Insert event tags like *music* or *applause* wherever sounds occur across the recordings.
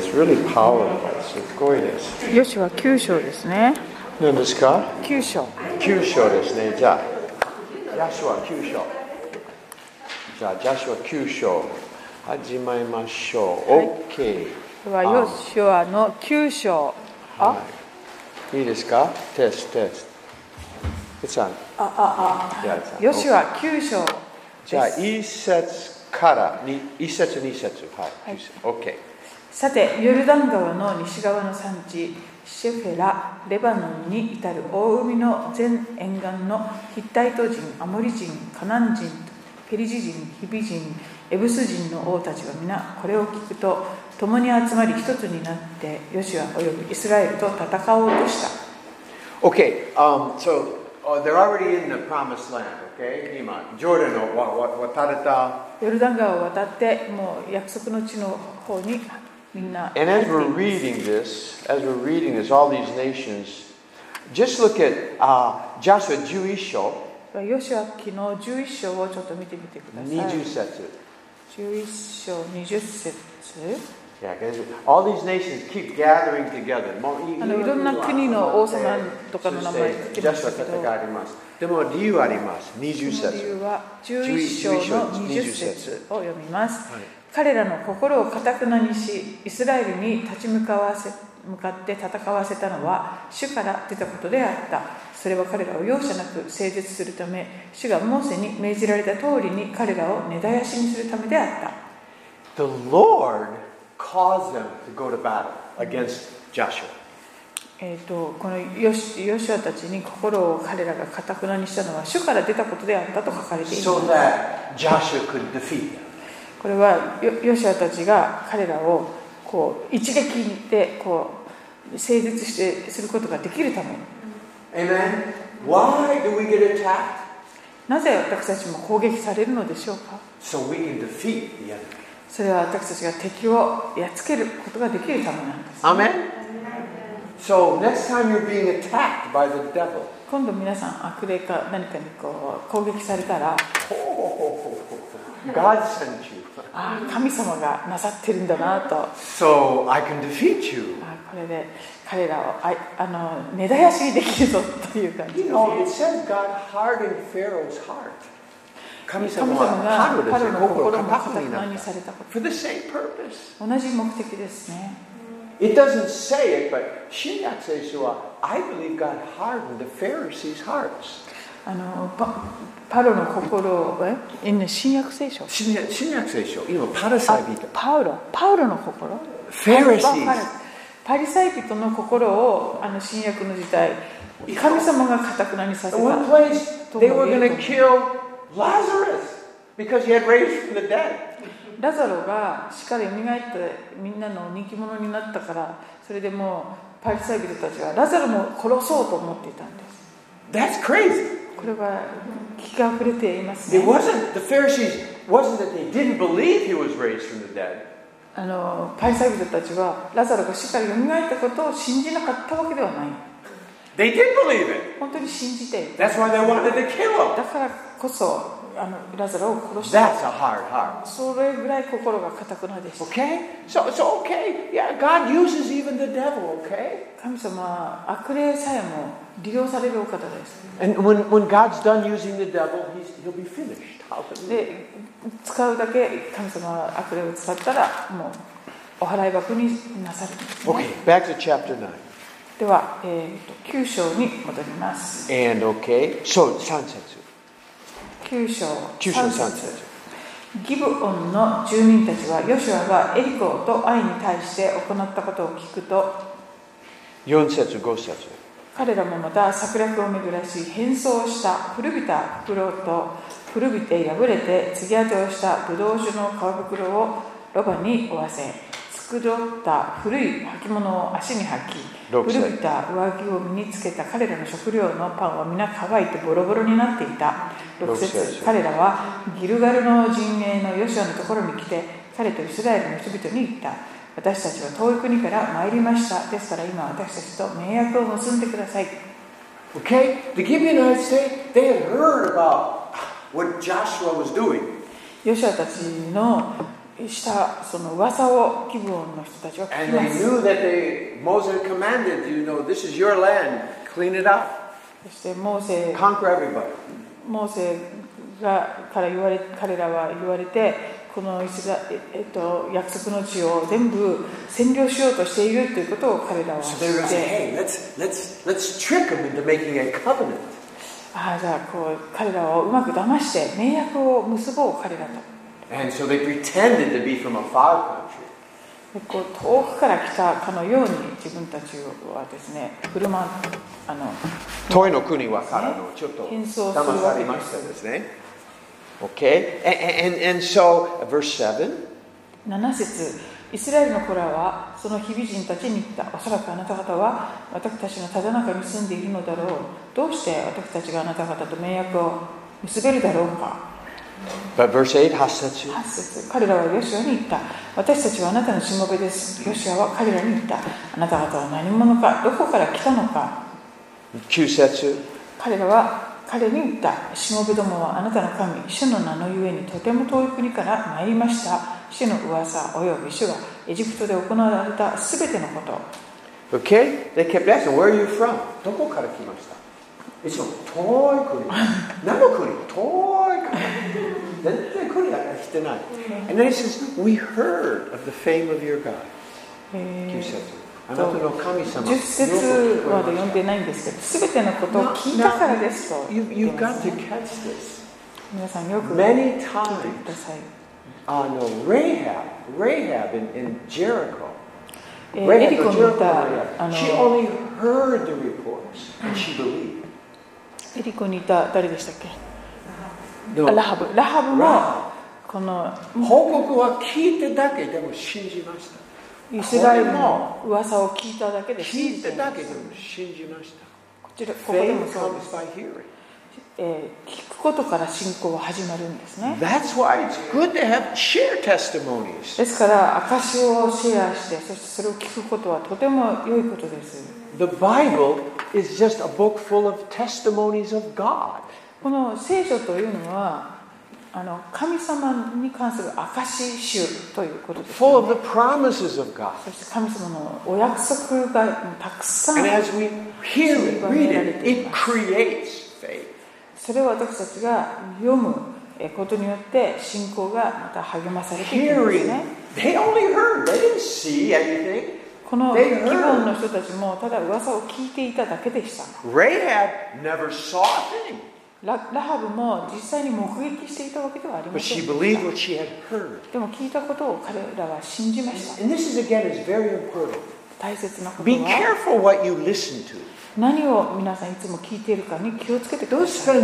ね。It's really powerful. すごいです。ヨシュは9章ですね何ですか？9章 ?9 章ですね。じゃあ、ジャシュア9章。じゃあ、ジャシュア9章。始まりましょう。はい OK。これはヨシュアの9章あはい。いいですか？テスト、テスト。It's on. ああじゃあヨシュア9章じゃあ、1節から1節、2節。はい。はい OK。さてヨルダン川の西側の産地シェフェラレバノンに至る大海の全沿岸のヒッタイト人アモリ人カナン人ペリジ人ヒビ人エブス人の王たちは皆これを聞くと共に集まり一つになってヨシュアおよびイスラエルと戦おうとした Okay, um, so uh, they're already in the promised land, okay? 今、ジョーダンのわわ渡れた。ヨルダン川を渡ってもう約束の地の方にみんな And as we're reading this, as we're reading this, all these nations, just look at uh, Joshua 11章、ヨシュア記の11章をちょっと見てみてください20節。11章20節 Yeah, all these nations keep gathering together. あのいろんな国の王様とかの名前そして出てましたけど。でも理由あります。20その理由節。は11章の20 20節を読みます、はい彼らの心をかたくなにしイスラエルに立ち向かわせ向かって戦わせたのは主から出たことであったそれは彼らを容赦なく整絶するため主がモーセに命じられた通りに彼らを根絶やしにするためであった The Lord caused them to go to battle against Joshua. えー、とこのヨシヨシュアたちに心を彼らがかたくなにしたのは主から出たことであったと書かれています So that Joshua could defeat them. これはヨヨシュアたちが彼らをこう一撃でこう整絶してすることができるために Amen. Why do we get attacked? なぜ私たちも攻撃されるのでしょうか？So we can defeat the enemy. それは私たちが敵をやっつけることができるためなんです Amen? So next time you're being attacked by the devil, 今度皆さん悪霊か何かにこう攻撃されたら God sent you. *laughs* ああ神様がなさってるんだなと So I can defeat you. あこれで彼らをああの根絶やしにできるぞという感じ You です know, it says God hardened Pharaoh's heart. 神神様様はがパロですパロの心心もが硬くにな固くなにったされたこ For the same purpose. と同じ目的ですね It doesn't say it, but 新約聖書は I believe God hardened the Pharisees' hearts. あのパパロの心をええ新約聖書？新約新約聖書、今パラサイ人。パウロパウロの心？Pharisees. パパリサイ人の心をあの新約の時代神様が固くなにさせた one place, they were going to kill Lazarus because he had raised from the dead. ラザロが死から蘇ってみんなの人気者になったからそれでもうパリサイ人たちはラザロも殺そうと思っていたんです That's crazy. これは気が触れています It ね wasn't, the Pharisees, wasn't that they didn't believe he was raised from the dead. あのパリサイ人たちはラザロが死から蘇ったことを信じなかったわけではない They did believe it. 本当に信じていた That's why they wanted to kill him. だからこそあのラザロを殺した That's a hard heart. それぐらい心が固くなでした Okay? So it's okay. Yeah, God uses even the devil, okay? 神様は悪霊さえも利用されるお方です And when, when God's done using the devil, he's, he'll be finished. で使うだけ神様は悪霊を使ったらもうお払い箱になさるんです、ね Okay, back to chapter 9. では、えー、と9章に戻ります And okay, so 3節。9章9章3 3節節。ギブオンの住民たちはヨシュアがエリコとアイに対して行ったことを聞くと4節5節。彼らもまた策略を巡らし変装した古びた袋と古びて破れて継ぎ当てをしたブドウ酒の皮袋をロバに負わせ繕った古い履物を足に履き古びた上着を身につけた彼らの食料のパンは皆乾いてボロボロになっていた。6六節節彼らはギルガルの陣営のヨシュアのところに来て彼とイスラエルの人々に言った。私たちは遠い国から参りました。ですから今私たちと盟約を結んでください。Okay? The Gibeonites, they, they had heard about what Joshua was doing. ヨシュアたちのしたその噂を気分の人たちは。そしてモーセ、モーセがから言われ彼らは言われて、このイスラえ,えっと約束の地を全部占領しようとしているということを彼らは知って。So、ああじゃあこう彼らをうまく騙して名約を結ぼう彼らと。And so they pretended to be from a far country. でこう遠くから来たかのように自分たちはですね振る舞うあの遠いの国はからのちょっと騙されましたですね。Okay? And, and, and so, verse 7. 7節イスラエルの子らはその日々人たちに言ったおそらくあなた方は私たちのただ中に住んでいるのだろうどうして私たちがあなた方と盟約を結べるだろうか But verse 8, 8節8節彼らはヨシュアに言った。私たちはあなたのしもべです。ヨシュアは彼らに言った。あなた方は何者かどこから来たのか。9節。彼らは彼に言った。しもべどもはあなたの神主の名のゆえにとても遠い国から参りました。主の噂および主がエジプトで行われたすべてのこと。Okay? They kept asking, where are you from? どこから来ました？いつも遠い国。何の国遠い国。全然国が来てない。And then he says, we heard of the fame of your God. え9節ーあなたの神様。 10節まで読んでないんですけどすべてのことを聞いたからですと You, 言っ you've てま got す to ね catch this. 皆さんよく聞 Many いてく times, ださい uh, no, Rahab, Rahab in, in Jericho, えーエ Rahab リコ the にい Jericho た Rahab, あの she only heard the reports and she believed. エリコにいた誰でしたっけ？ラハブラハブもこの報告は聞いてだけでも信じました。イスラエルの噂を聞いただけで聞信じていてだけでも信じました。こちらここでもそうです.えー聞くことから信仰は始まるんですね That's why it's good to have share testimonies. ですから証をシェアしてそしてそれを聞くことはとても良いことです The Bible is just a book full of testimonies of God. この聖書というのはあの神様に関する証集ということです full よ of ね the promises of God. そして神様のお約束がたくさん And as we hear it, read it, it creates faith. それを私たちが読むことによって信仰がまた励まされていくんです Hearing, ね they only heard, they didn't see anything. この基本の人たちもただ噂を聞いていただけでした。Rahab never saw a thing. ラ,ラハブも実際に目撃していたわけではありませんでした。But she what she had heard. でも聞いたことを彼らは信じました。And this is again, is very important. 大切なことは Be careful what you listen to. 何を皆さんいつも聞いているかに気をつけてください。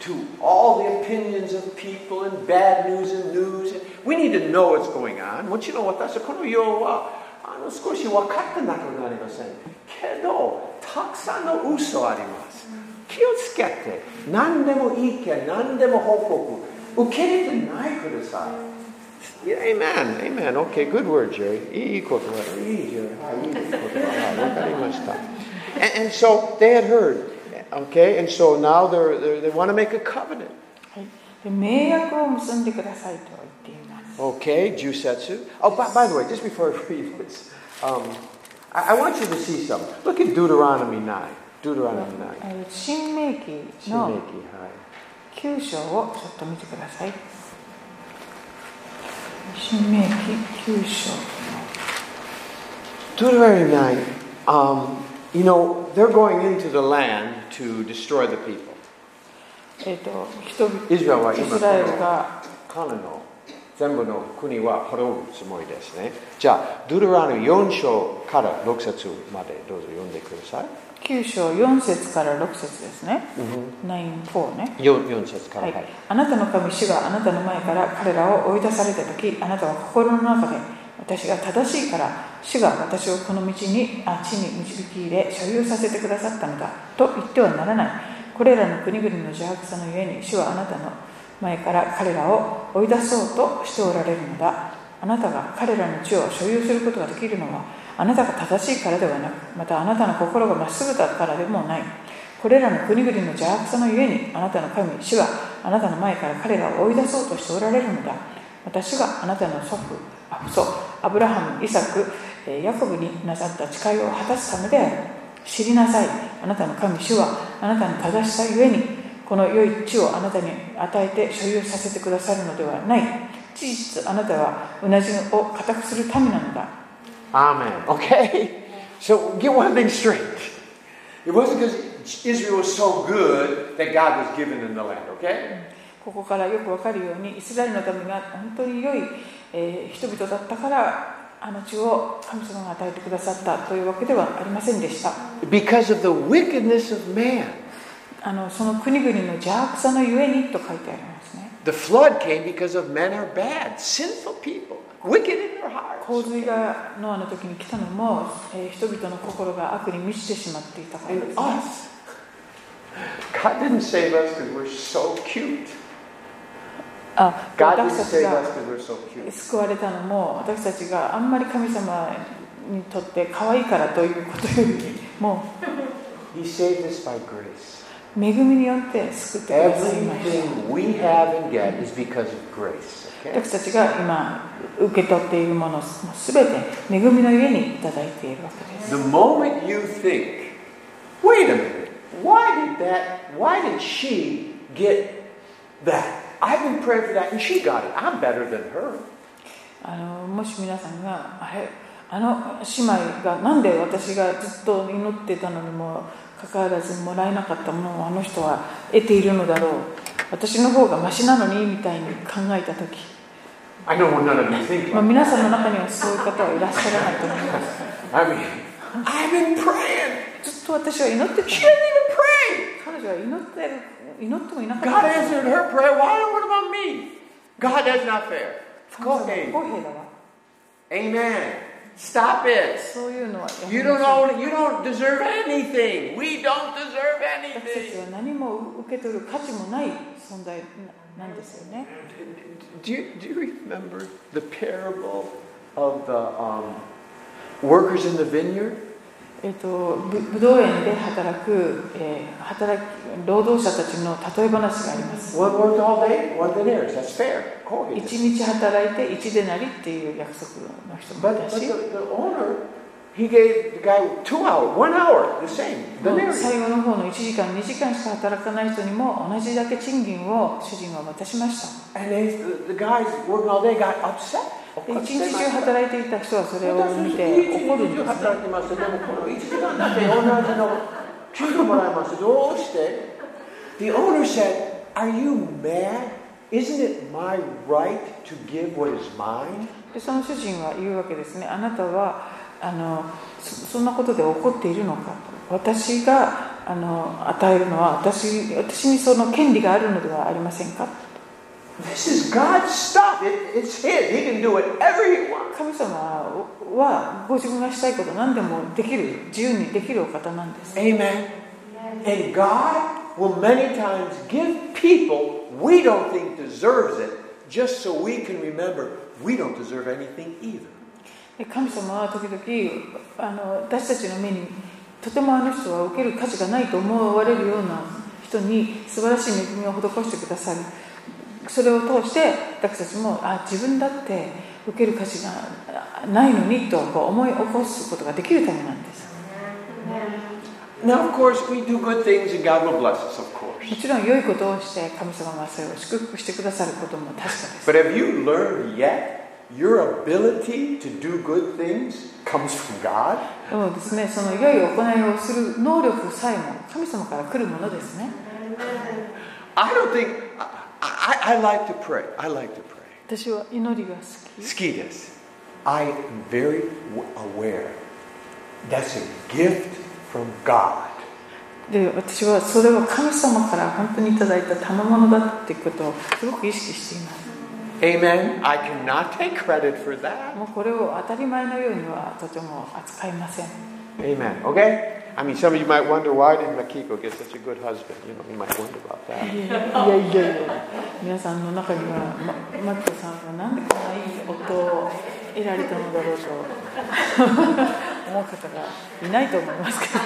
to all the opinions of people and bad news and news. We need to know what's going on. もちろん私はこの世はあの少し分かってなくなりません。けど、たくさんの嘘あります。気をつけて、何でも意見、何でも報告、受け入れてないください。Yeah, amen, amen. Okay, good word, Jerry. いいことはいい、Jerry. はい、いいことはい、わかりました。And, and so they had heard, okay, and so now they're, they're, they want to make a covenant. はいで盟約を結んでくださいと言っています Okay, Jusetsu. Oh, by, by the way, just before I *laughs* read this, um, I, I want you to see something. Look at Deuteronomy 9. Deuteronomy 9. えー新明記 Shinmeki, の hi. 9章をちょっと見てください新明記9章 Deuteronomy 9. Um, you know, they're going into the land to destroy the people. えっ、と人々イスラエルが彼の全部の国は滅ぶつもりですね。じゃあ、ドゥルラノ4章から6節までどうぞ読んでください。9章4節から6節ですね、9-4ね 4, 4節から。はいはい、あなたの神主があなたの前から彼らを追い出された時あなたは心の中で私が正しいから主が私をこの道にあ地に導き入れ所有させてくださったのだと言ってはならない。これらの国々の邪悪さのゆえに主はあなたの前から彼らを追い出そうとしておられるのだ。あなたが彼らの地を所有することができるのはあなたが正しいからではなくまたあなたの心がまっすぐだからでもない。これらの国々の邪悪さのゆえにあなたの神主があなたの前から彼らを追い出そうとしておられるのだ私があなたの祖父あ父祖アブラハムイサクヤコブになさった誓いを果たすためである知りなさいあなたの神主はあなたの正しさゆえにこの良い地をあなたに与えて所有させてくださるのではない事実あなたはうなじを固くする民なのだ Amen. Okay? So get one thing straight. It wasn't because Israel was so good that God was giving them the land, okay? ここからよくわかるようにイスラエルの民が本当に良い、えー人々だったからあの地を神様が与えてくださったというわけではありませんでした。Because of the wickedness of man. あのその国々の邪悪さのゆえにと書いてありますね。The flood came because of men are bad, sinful がノアの時に来たのも、えー、人々の心が悪に満ちてしまっていた、あ、私たちが救われたのも私たちがあんまり神様にとって可愛いからということよりも恵みによって救ってくださいました。私たちが今受け取っているものをすべて恵みの上にいただいているわけです。The moment you think Wait a minute Why did that Why did she get that I've been praying for that and she got it. I'm better than her. あのもし皆さんがあれあの姉妹がなんで私がずっと祈ってたのにもかかわらずもらえなかったものをあの人は得ているのだろう私の方がマシなのにみたいに考えた時、I know none of you think まあ、皆さんの中にはそういう方はいらっしゃらないと思います *laughs* I mean, I've been praying. *laughs* ずっと私は祈ってた She didn't even pray. 彼女は祈ってる God った answered her prayer. Why? What about me? God, that's not fair. 神様は Okay. 不公平だわ Amen. Stop it. そういうのはやめ You ま don't しょう know. You don't deserve anything. We don't deserve 私たち anything. は何も受け取る価値もない存在ななんですよね Do you, do you remember the parable of the um, workers in the vineyard? えっと、ぶ,ぶどう園で働く、えー、働労働者たちの例え話があります。一日働いて一でなりっていう約束の人もいたし。最後の方の1時間、2時間しか働かない人にも同じだけ賃金を主人は渡しました。で一日中働いていた人はそれを見て怒るんですね。働いてますでもこの1時間だけ同じの給料もらいます。どうして？The owner said, Are you mad? Isn't it my right to give what is mine? でその主人は言うわけですね。あなたはあのそそんなことで怒っているのか私があの与えるのは私私にその権利があるのではありませんか This is God's stuff. It, it's His. He can do whatever He wants. 神様はご自分がしたいこと何でもできる自由にできるお方なんです Amen. And God will many times give people we don't think deserves it just so we can remember we don't deserve anything either. で神様は時々あの私たちの目にとてもあの人は受ける価値がないと思われるような人に素晴らしい恵みを施してくださるそれを通して私たちもあ自分だって受ける価値がないのにとこう思い起こすことができるためなんです。もちろん良いことをして神様がそれを祝福してくださることも確かです。Yet, things, でもですね、その良い行いをする能力さえも神様から来るものですね。I don't think, I I, I, I like to pray. I like to pray. 私は祈りが好き Ski this. I am very w- aware that's a gift from God. で私はそれは神様から本当にいただいた賜物だっていうことをすごく意識しています Amen. I cannot take credit for that. もうこれを当たり前のようにはとても扱いません Amen. Okay? I mean, some of you might wonder why did Makiko get such a good husband? You know, you might wonder about い that. やいやいやいや皆さんの中にはまマキコさんがなんでこんないい夫を得られたのだろうと思う方がいないと思いますけど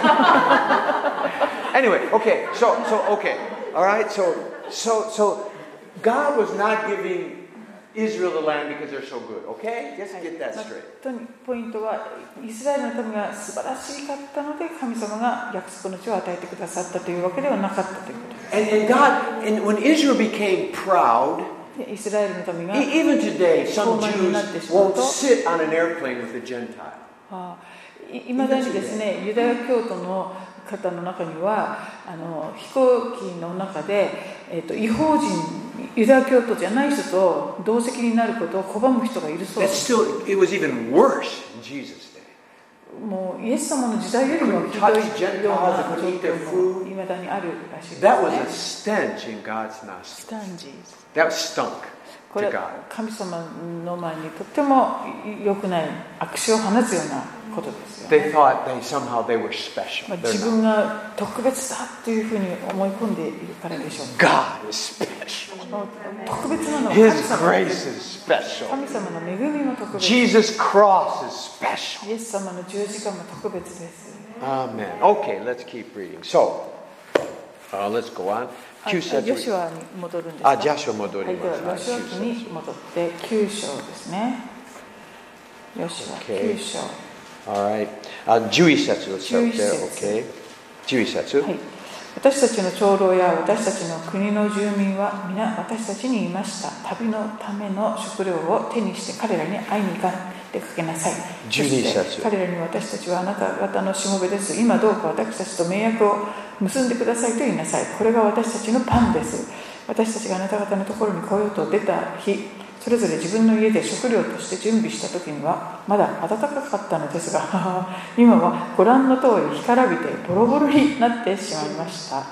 Anyway, okay, so so okay. All right, so so so God was not giving Israel the land because they're so good. Okay, just get that まあ straight. ポイントはイスラエルの民が素晴らしかったので神様が約束の地を与えてくださったというわけではなかったということで And, and God, and when Israel became proud, イスラエルの民が e- even today, some Jews won't と sit on an airplane with a Gentile. あいまだにですねユダヤ教徒の方の中にはあの飛行機の中で、えー、と違法人ユダヤ教徒じゃない人と同席になることを拒む人がいるそうです still, it was even worse in Jesus' day. もうイエス様の時代よりもひどいような状況もいまだにあるらしいです That was a ね stench in God's ス nostrils. That stunk これは神様の前にとっても良くない悪手を放つようなことですよ、ね。They 自分が特別だというふうに思い込んでいるからでしょう。God is special. 特別なのは神様です。神様の恵みも特別 Jesus cross is special. イエス様の十字架も特別です。Amen.Okay, let's keep reading.So,、uh, let's go on. あ9節ヨシュアに戻るんですか？あ、ジャシュア戻りはい、ではます。ヨシュア記に戻って9章ですねヨシュア Okay. 9章 Alright. Uh, 11節11 there. 節 Okay. 11節はい、私たちの長老や私たちの国の住民は皆私たちに言いました旅のための食料を手にして彼らに会いに行か出かけなさいそ12して節彼らに私たちはあなた方のしもべです今どうか私たちと盟約を結んでくださいと言いなさいこれが私たちのパンです私たちがあなた方のところに来ようと出た日それぞれ自分の家で食料として準備した時にはまだ暖かかったのですが *laughs* 今はご覧の通り干からびてボロボロになってしまいました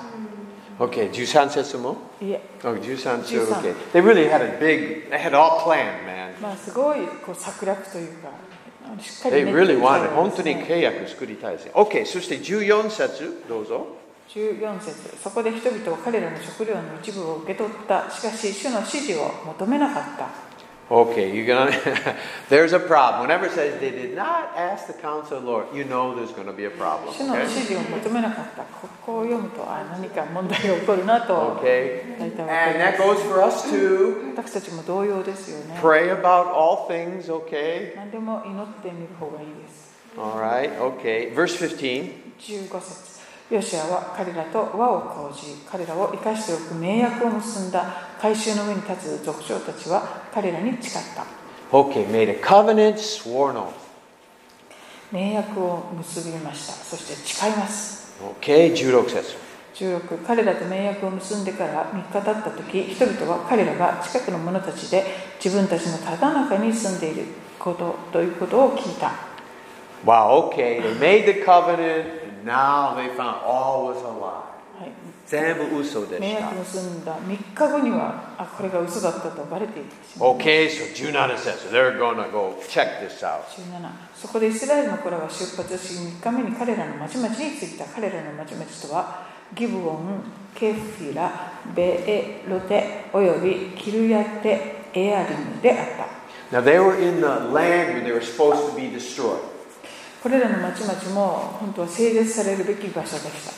Okay, 13節もいえ Oh, 13節。13 Okay. They really had a big, they had all planned, man. まあすごいこう策略というかしっかり They 練 really っていた wanted, よう本当ですねに契約作りたいですね。OK、そして14節、どうぞ。14節そこで人々は彼らの食料の一部を受け取ったしかし主の指示を求めなかった Okay, you're gonna. there's a problem. Whenever it says they did not ask the counsel of the Lord, you know there's going to be a problem. Okay. Okay. And り that ま goes for us too. Pray about all things. Okay. All right. Okay. Verse 15. 15節ヨシアは彼らと輪を講じ彼らを生かしておく盟約を結んだ改宗の上に立つ族長たちは彼らに誓った Okay. Made a covenant, swore an oath. 盟約を結びましたそして誓います Okay. 16節。16彼らと盟約を結んでから3日経った時人々は彼らが近くの者たちで自分たちのただ中に住んでいることということを聞いた Wow. Okay. They made the covenant, Now they found all was a lie. はい、全部嘘でした。目を盗んだ3日後にはあこれが嘘だったとバレていってしまいました。Okay, so、17節、so go そこでイスラエルの頃は出発し、3日目に彼らの町々に着いた彼らの町々とは、ギブオン、ケフィラ、ベエロテ、およびキルヤテ、エアリムであった。Now they were in the land where they were supposed to be destroyed. これらの町々も本当は整絶されるべき場所でした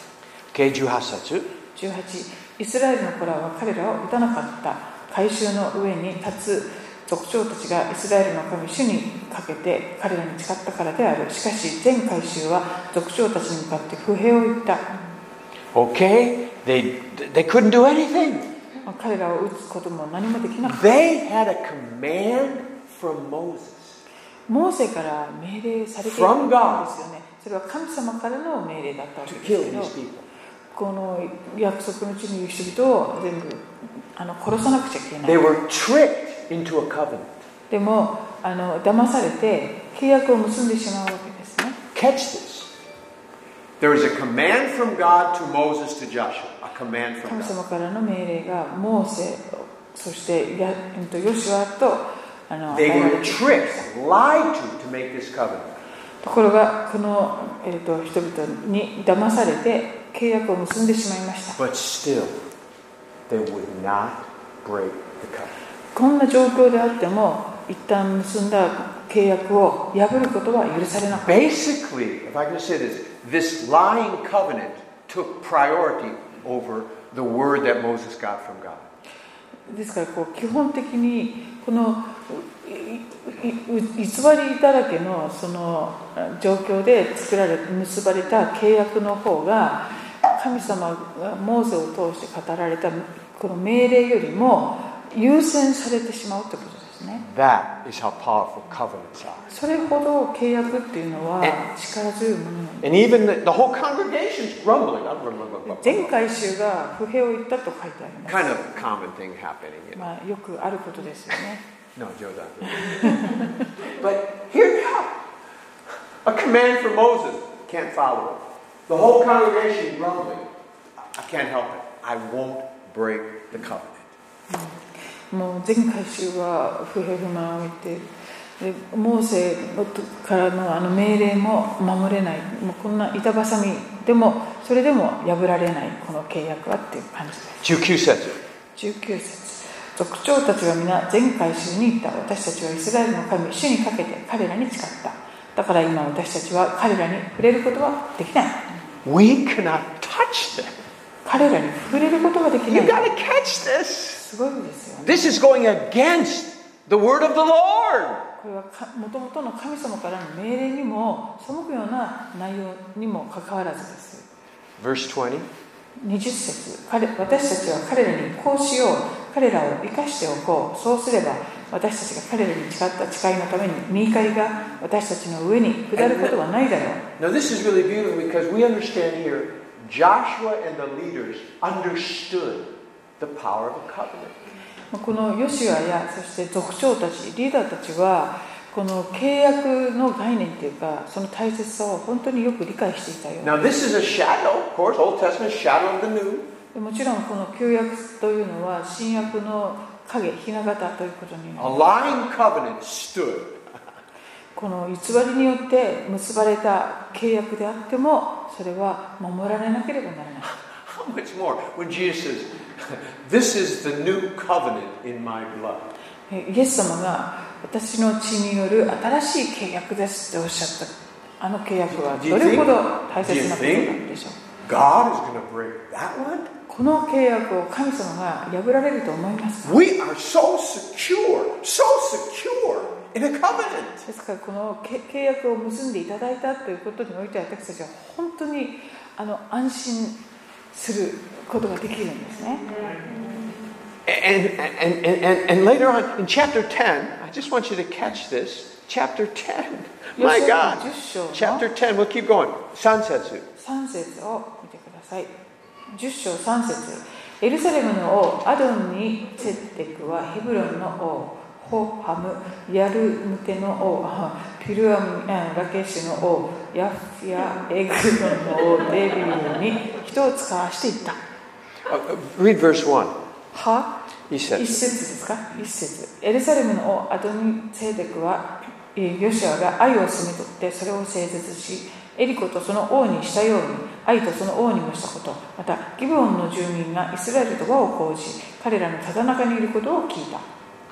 Okay, 18節。18イスラエルの子らは彼らを撃たなかった改宗の上に立つ族長たちがイスラエルの神主にかけて彼らに誓ったからであるしかし全改宗は族長たちに向かって不平を言った Okay, they, they couldn't do anything. まあ彼らを撃つことも何もできなかった They had a command from Moses. モーセから命令されているんですよね。それは神様からの命令だったわけですけど、この約束のうちにいる人々を全部あの殺さなくちゃいけない。They were tricked into a covenant. でも、あの騙されて契約を結んでしまうわけですね。神様からの命令がモーセ、そしてヨシュアと。ところがこの、えー、と人々に騙されて契約を結んでしまいました。こんな状況であっても一旦結んだ契約を破ることは許されなかった。Basically, if I can say this, this ですからこう基本的にこの偽りだらけのその状況で作られ結ばれた契約の方が神様がモーゼを通して語られたこの命令よりも優先されてしまうってことですね That is how powerful covenants are. それほど契約っていうのは力強いものなんです And even the, the whole congregation's grumbling. I'm grumbling. 全回収が不平を言ったと書いてあります Kind of common thing happening. You know. まあ、よくあることですよね No, *laughs* Joe's but *laughs* here now, a command from Moses. Can't follow it. The whole congregation grumbling. I can't help it. I won't break the covenant. もう全回収は不平不満を言ってでモーセからのあの命令も守れないもうこんな板挟みでもそれでも破られないこの契約はっていう感じです19節。19節族長たちは皆全回収に言った私たちはイスラエルの神主にかけて彼らに誓っただから今私たちは彼らに触れることはできない We cannot touch them. 彼らに触れることができ You ない got to catch this. すごいですよね This is going against the word of the Lord. これはもともとの神様からの命令にも背くような内容にもかかわらずです Verse 20. 20節彼私たちは彼らにこうしよう彼らを生かしておこうそうすれば私たちが彼らに誓った誓いのために見怒りが私たちの上に下ることはないだろう Now, this is really beautiful because we understand here Joshua and the leaders understood the power of a covenant. このヨシュアやそして族長たちリーダーたちはこの契約の概念というかその大切さを本当によく理解していたよう Now, this is a shadow, of course, Old Testament shadow of the new. でもちろんこの旧約というのは新約の影ひな形ということにな A り lying covenant stood. *laughs* この偽りによって結ばれた契約であってもそれは守られなければならない *laughs* How much more? When Jesus says, *laughs* This is the new covenant in my blood? えイエス様が私の血による新しい契約ですっておっしゃったあの契約はどれほど大切なことなんでしょう？God is going to break that one? この契約を神様が破られると思いますか？We are so secure, so secure in a covenant. ですからこのけ契約を結んでいただいたということにおいて私たちは本当にあの安心することができるんですね And, and, and, and, and later on in chapter 10, I just want you to catch this. Chapter 10. My God. 10章の Chapter 10, we'll keep going. Sansetsu. 3節を見てください10章3節エルサレムの王アドンニ・セッテクはヘブロンの王ホハムヤルムテの王あピルアムあラケシュの王ヤフヤエグロンの王デビューに人を使わしていった。Uh, uh, read verse 1. は？一 said, 節ですか？一節。エルサレムの王アドニセーデクはえーヨシュアが愛を摘み取ってそれを整絶しエリコとその王にしたように愛とその王にもしたこと。またギブオンの住民がイスラエルと和を講じ彼らのただ中にいることを聞いた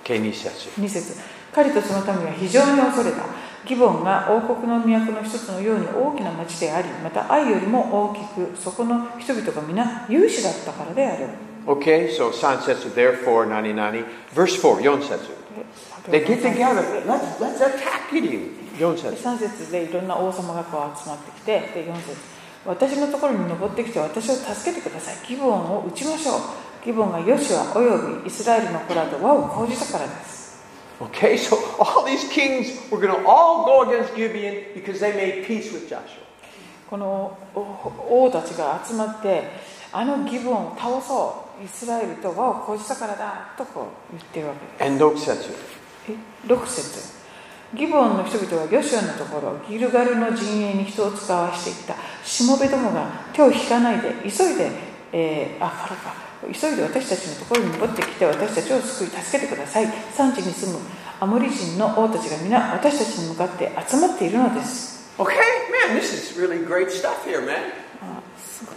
okay, Nisetsu. 2節彼とその民は非常に恐れたギボンが王国の都の一つのように大きな町でありまた愛よりも大きくそこの人々が皆勇士だったからである Okay, so Sansetsu, therefore, nani nani. Verse 4, Yonsetsu. They get together. Let's, let's attack you. 4 3節でいろんな王様がこう集まってきてで4節私のところに登ってきて私を助けてくださいギボンを撃ちましょうギボンがヨシュアおよびイスラエルの子らと和を講じたからです Okay, so all these kings were going to all go against Gibeon because they made peace with Joshua. この王たちが集まってあのギボンを倒そうイスラエルと和を講じたからだとこう言ってるわけです And Doksetsu. え6節ギボンの人々はギョシュアのところギルガルの陣営に人を使わしていったしもべどもが手を引かないで急いで、えーあからか急いで私たちのところに戻ってきて私たちを救い助けてください産地に住むアモリ人の王たちが皆私たちに向かって集まっているのです Okay, man, this is really great stuff here, man.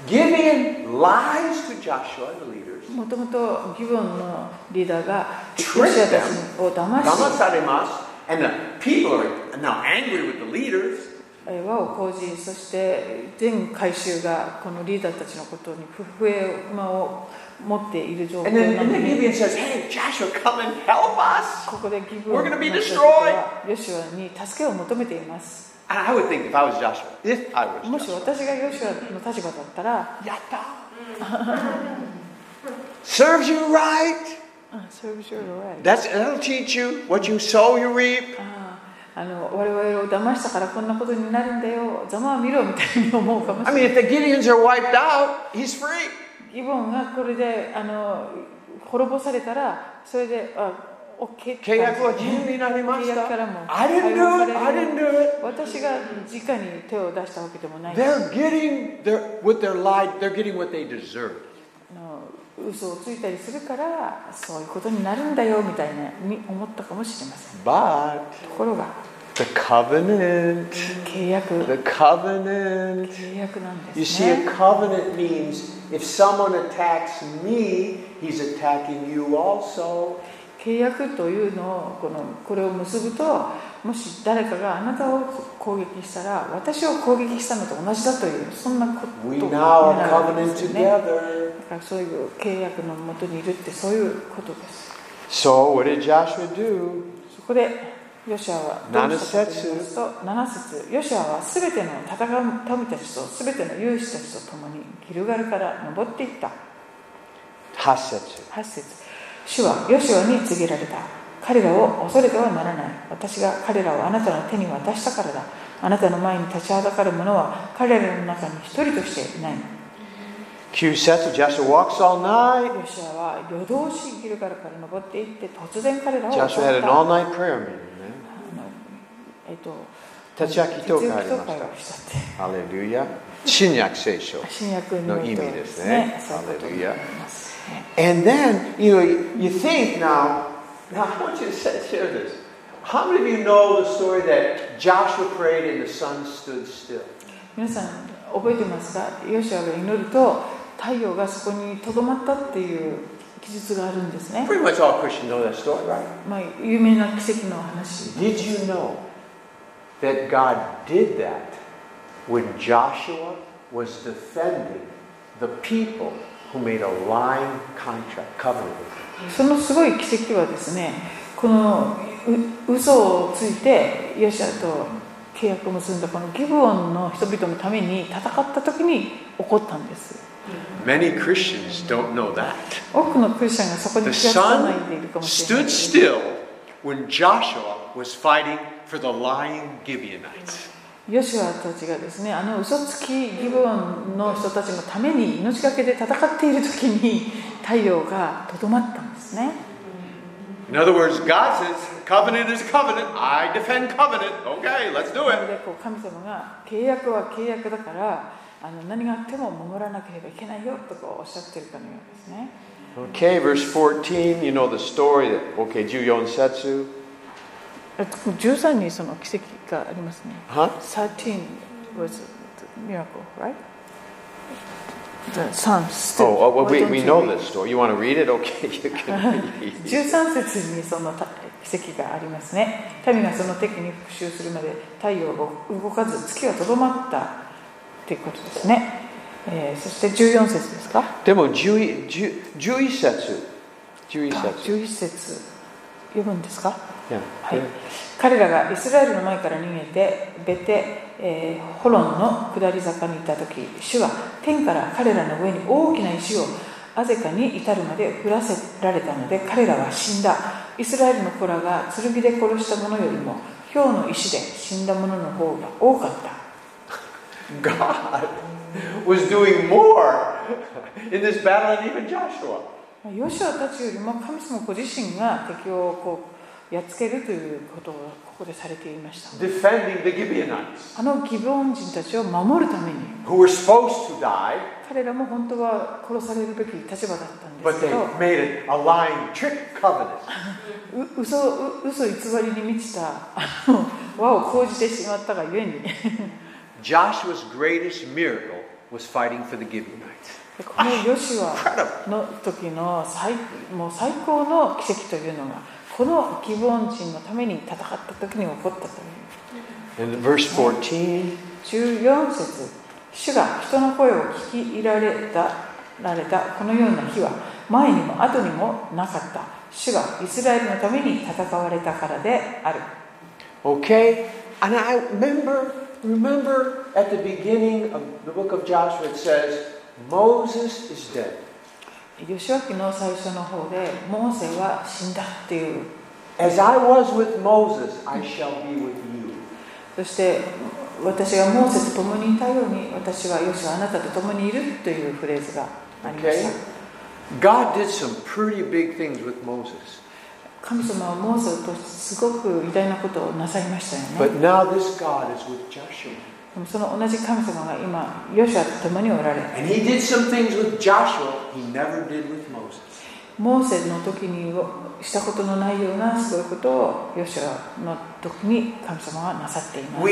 Gibeon lies to Joshua and the leaders. もともとギボンのリーダーがヨシアたちを騙し Damasarimas. And the people are now angry with the leaders. 和を講じそして全改修がこのリーダーたちのことにふ不平を持っている状況ここでギブアンのシュアに助けを求めています。もし私がヨシュアの立場だったらやった *laughs* serves you right. *laughs* Serves、あの我々を騙したからこんなことになるんだよざまあ見ろみたいに思うかもし I れ mean, ない if the Gideons are wiped out, he's free. ギボンがこれであの滅ぼされたらそれであ OK 契約は自由になりました。契約からも I didn't do さ it. れ I る didn't do it. 私が直に手を出したわけでもない They're getting their, with their lie, they're getting what they deserve. あの嘘をついたりするからそういうことになるんだよみたいなに思ったかもしれません But ところが the covenant, 契約 the covenant. 契約なんで You す see, a ね covenant means if someone attacks me, he's attacking you also. 契約というのをこのこれを結ぶともし誰かがあなたを攻撃したら私を攻撃したのと同じだというそんなことになるわけ covenant ですよね together. だからそういう契約のもとにいるってそういうことです So what did Joshua do? そこでヨシアはどうしたかと言いますと7節。ヨシアはすべての戦う民たちとすべての勇士たちと共にギルガルから登っていった。Hasetsu. 8節。主はヨシュアに告げられた。彼らを恐れてはならない。私が彼らをあなたの手に渡したからだ。あなたの前に立ちはだかる者は彼らの中に一人としていない。Kyusetsu, Joshua walks all night. ヨシュアは夜通しギルガルから登っていって突然彼らを襲 Joshua っ had an た all night prayer meeting. えっと徹夜祈祷会ありました徹夜祈祷会をしたって Hallelujah. 新約聖書。の意味ですねそういうことになります、ね And then, you know, you, think now, now I want you to share this. How many of you know the story that Joshua prayed and the sun stood still? 皆さん覚えてますかヨシュアが祈ると太陽がそこにとどまったっていう記述があるんですね、Pretty much all Christians know that story, right? まあ、有名な奇跡の話 Did you know that God did that when Joshua was defending the people who made a lying contract, covenant? そのすごい奇跡はですねこのう嘘をついてヨシュアと契約を結んだこのギブオンの人々のために戦った時に起こったんです Many Christians don't know that. 多くのクリスチャンがそこに The 気がつかない sun でいるかもしれな stood い still when Joshua was fighting for the lying Gibeonites. ヨシュアたちがですねあの嘘つきギブオンの人たちのために命がけで戦っている時に太陽がとどまったんですね In other words, God says, covenant is covenant. I defend covenant. Okay, let's do it. 神様が契約は契約だからあの何があっても守らなければいけないよとこうおっしゃってるかのようですね Okay, verse 14, you know the story that, okay, Juyon Setsu. えっと13にその奇跡がありますね Huh? 13 was the miracle, right? The sun stood. Oh, oh well, we, we know this story. You want to read it? Okay, you can read. 13節にそのた奇跡がありますね民がその敵に復讐するまで太陽が動かず月はとどまったっていうことですね、えーそして14節ですかでも11 11節11あ節11節読むんですか？Yeah. はい、彼らがイスラエルの前から逃げてベテ、えーホロンの下り坂にいた時主は天から彼らの上に大きな石をアゼカに至るまで降らせられたので彼らは死んだイスラエルの子らが剣で殺した者よりも氷の石で死んだ者の方が多かった *laughs* God was doing more in this battle than even Joshua. ヨシアたちよりも神様ご自身が敵をこうやっつけるということをここでされていました。あのギブオン人たちを守るために。彼らも本当は殺されるべき立場だったんですけう *laughs* 嘘,偽りに満ちた輪を講じてしまったがゆえに。ジョシュアこのヨシュア.の時の最もう最高の奇跡というのがこのギブオン人のために戦った時に起こったという In verse 14, 14節主が人の声を聞き入れられたられたこのような日は前にも後にもなかった主がイスラエルのために戦われたからである okay? And I remember, remember at the beginning of the book of Joshua, it says, Moses is dead. 吉脇の最初の方でモーセは死んだっていう As I was with Moses, I shall be with you. そして私がモーセと共にいたように私はよしあなたと共にいるというフレーズがありました? God did some pretty big things with Moses. 神様はモーセを通してすごく偉大なことをなさいましたよね But now this God is with Joshua. でもその同じ神様が今、ヨシュアと共におられる。モーセの時にしたことのないようなそういうことをヨシュアの時に神様はなさっています。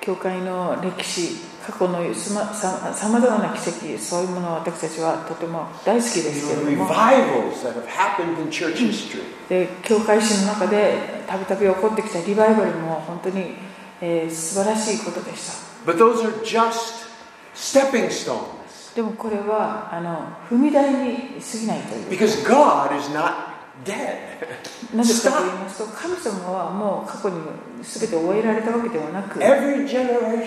教会の歴史過去のさまざまな奇跡そういうものを私たちはとても大好きですけれども.で教会史の中でたびたび起こってきたリバイバルも本当に、えー素晴らしいことでした But those are just stepping stones でもこれはあの踏み台に過ぎないという because God is not dead. *laughs* なぜかと言いますと神様はもう過去に全て終えられたわけではなく Every generation,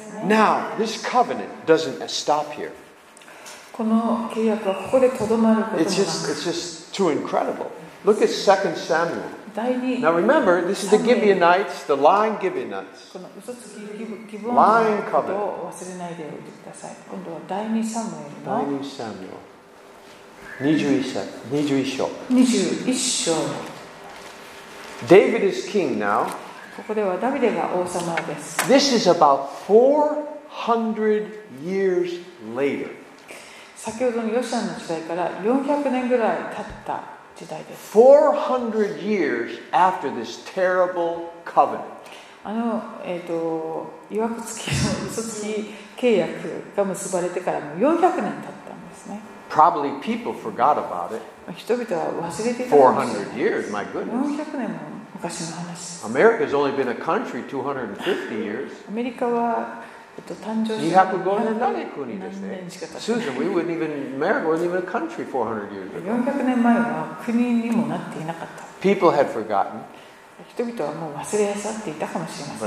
Now, this covenant doesn't stop here. この契約はここでとどまることもな It's just, く it's just too incredible. Look at 2 Samuel. 第二 Now remember, this is the Gibeonites, the lying Gibeonites. この嘘つきギブギブオン Lying のことを忘れないでおいてください今度は第二サムエルの 2 Samuel. 21節21章。 21章 David is king now. ここではダビデが王様です This is about 400 years later. 先ほどのヨシアの時代から400年ぐらい経った時代です400 years after this terrible covenant. あの、えー、といわくつきの嘘つき契約が結ばれてからもう400年経ったんですね Probably people forgot about it. 人々は忘れていたかもしれない400 years, my goodness. 400年も昔の話。アメリカは、えっと、誕生した250年しか経ってない。Susan, even, 400年前は国にもなっていなかった。People had 人々はもう忘れ去っていたかもしれませ。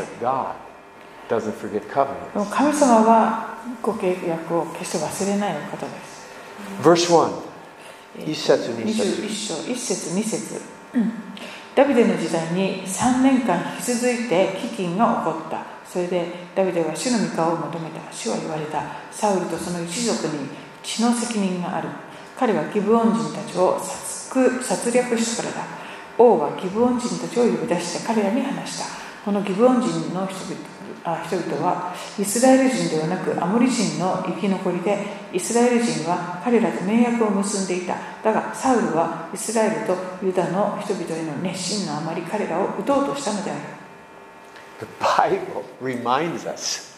神様はご契約を決して忘れないお方です。一節2。節。ダビデの時代に3年間引き続いて飢饉が起こった。それでダビデは主の御顔を求めた。主は言われた。サウルとその一族に血の責任がある。彼はギブオン人たちを殺殺掠したからだ。王はギブオン人たちを呼び出して彼らに話した。このギブオン人の人々人々はイスラエル人ではなくアモリ人の生き残りでイスラエル人は彼らと盟約を結んでいただがサウルはイスラエルとユダの人々への熱心のあまり彼らを撃とうとしたのである The Bible reminds us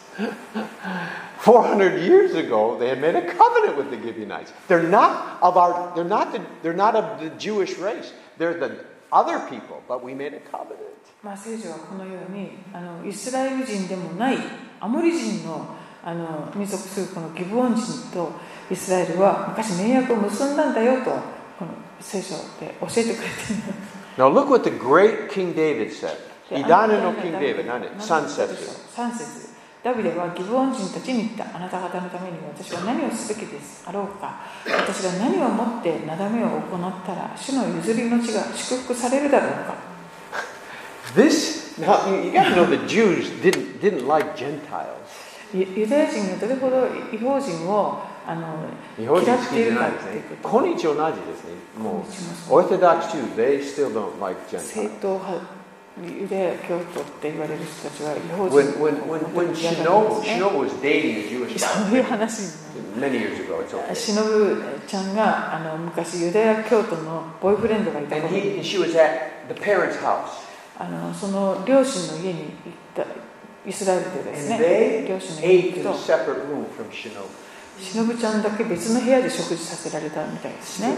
400 years ago they had made a covenant with the Gibeonites. They're not of our they're not the, they're not of the Jewish race. They're the other people, but we made a covenant. まあ、聖書はこのようにあのイスラエル人でもないアモリ人のあの民族するこのギブオン人とイスラエルは昔盟約を結んだんだよとこの聖書で教えてくれています Now look what the great King David said. で偉大なの King ダ David 何3節3節ダビデはギブオン人たちに言ったあなた方のために私は何をすべきですあろうか私が何をもってなだめを行ったら主の譲りの地が祝福されるだろうか This now you, you got to know the Jews didn't didn't like Gentiles. ユユダヤ人がどれほど違法人をあの日本人いるかゃないですね今日同じですね。もう今日もそう Orthodox Jews they still don't like 正 Gentiles. 統派ユダヤ教徒って言われる人たちは違法人だったそういう話。シノブちゃんがあの昔ユダヤ教徒のボイフレンドがいたことあのその両親の家に行ったイスラエルでですね両親の家に行くとシノブちゃんだけ別の部屋で食事させられたみたいですね。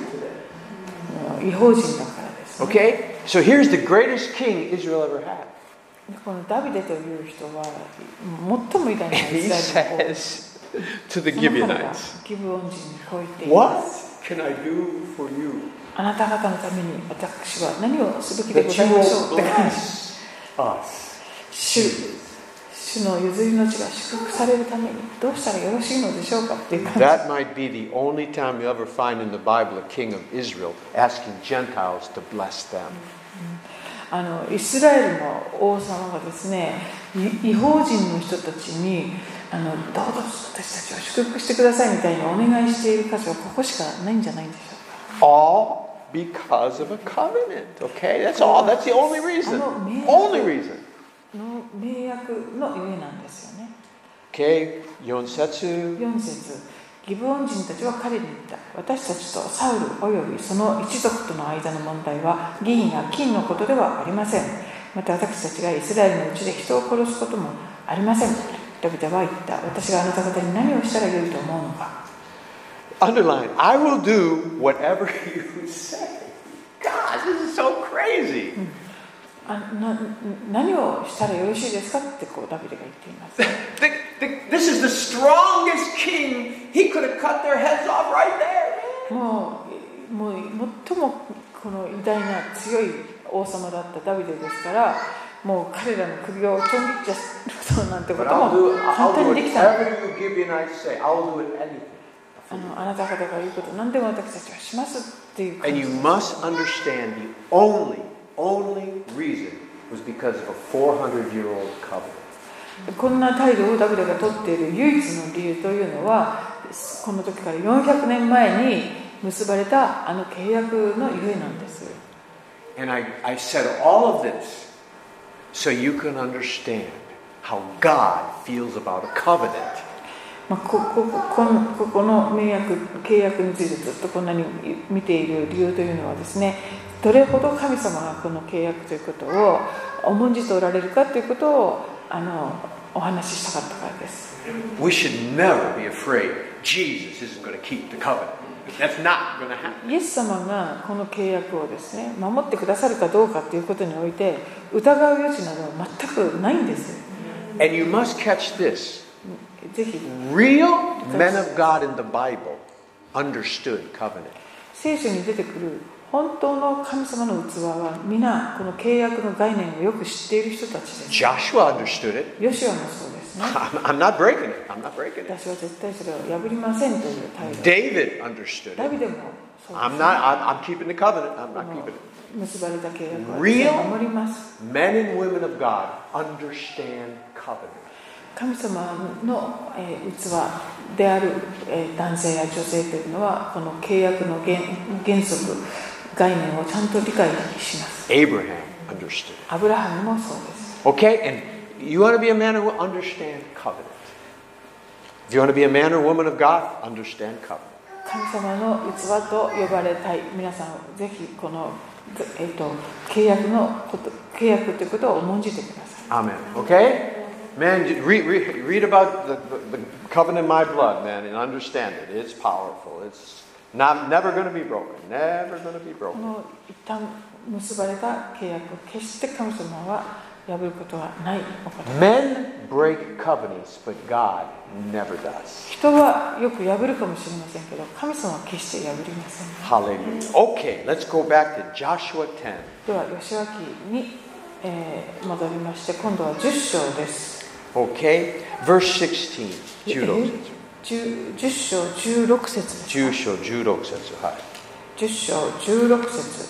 違法人だから。Okay? So here's the greatest king Israel ever had. *laughs* このダビデという人は最も偉大なイ He スラエルの王 says to the その彼が Gibeonites, ギブオン人にこう言っていま What す can I do for you *laughs* あなた方のために私は何をすべきで that ご you ざいましょう will って感じ bless us? 主 主の譲りの地が祝福されるためにどうしたらよろしいのでしょうかっていう感じ That might be the only time you ever find in the Bible a king of Israel asking Gentiles to bless them. あのイスラエルの王様がですねい違法人の人たちにあのどうぞ私たちを祝福してくださいみたいにお願いしている箇所はここしかないんじゃないんでしょうか All because of a covenant. Okay? That's all. That's the only reason. Only reason. の名約のゆえなんですよね Okay? Yonsetsu. 4節ギブオン人たちは彼に言った私たちとサウルおよびその一族との間の問題は議員や金のことではありませんまた私たちがイスラエルのうちで人を殺すこともありませんダビデは言った私があなた方に何をしたらよいと思うのか Underline. I will do whatever you say. God, this is so crazy. あな何をしたらよろしいですかってこうダビデが言っています。*laughs* This is the strongest king. He could have cut their heads off right there. もう,もう最もこの偉大な強い王様だったダビデですから、もう彼らの首をちょん切っちゃうなんてことも本当にできた。あ,のあなた方が言うこと何でも私たちはしますっていうことです。only reason was because of a 400 year old covenant. こんな態度をダビデが取っている唯一の理由というのはこの時から400年前に結ばれたあの契約のゆえなんです。まあこ,こ,のここの契約についてずっとこんなに見ている理由というのはですねどれほど神様がこの契約ということを重んじておられるかということをあのお話ししたかったからです We should never be afraid Jesus isn't going to keep the covenant. That's not going to happen. イエス様がこの契約をですね守ってくださるかどうかということにおいて疑う余地などは全くないんです And you must catch this ぜひ real men of God in the Bible understood covenant. 聖書に出てくる本当の神様の器は皆この契約の概念をよく知っている人たちです Joshua understood it. ヨシュアもそうですね I'm, not breaking it. I'm not breaking it. 私は絶対それを破りませんという態度 David understood ダ it. ビデもそうで I'm す not, I'm, I'm keeping the covenant. I'm not keeping it. 結ばれた契約は Real 守ります Men and women of God understand covenant. 神様の、えー器である、えー男性や女性というのはこの契約の原原則概念をちゃんと理解します Abraham understood. アブラハムもそうです Okay? And you want to be a man who understand covenant. If you want to be a man or woman of God, understand covenant. 神様の器と呼ばれたい皆さんぜひこの、えー、と契約のこと契約ということを重んじてください Amen. Okay? Man, read, read, read about the, the, the covenant in my blood, man, and understand it. It's powerful. It's not, never going to be broken. Never going to be こ broken. の一旦結ばれた契約を決して神様は破ることはないお方 Men break covenants, but God never does. 人はよく破るかもしれませんけど神様は決して破りません Hallelujah. Okay, let's go back to Joshua 10. では吉脇に、えー戻りまして今度は10章です Okay? Verse 16. え16節。10, 10章16節です10章16節。はい。10章16節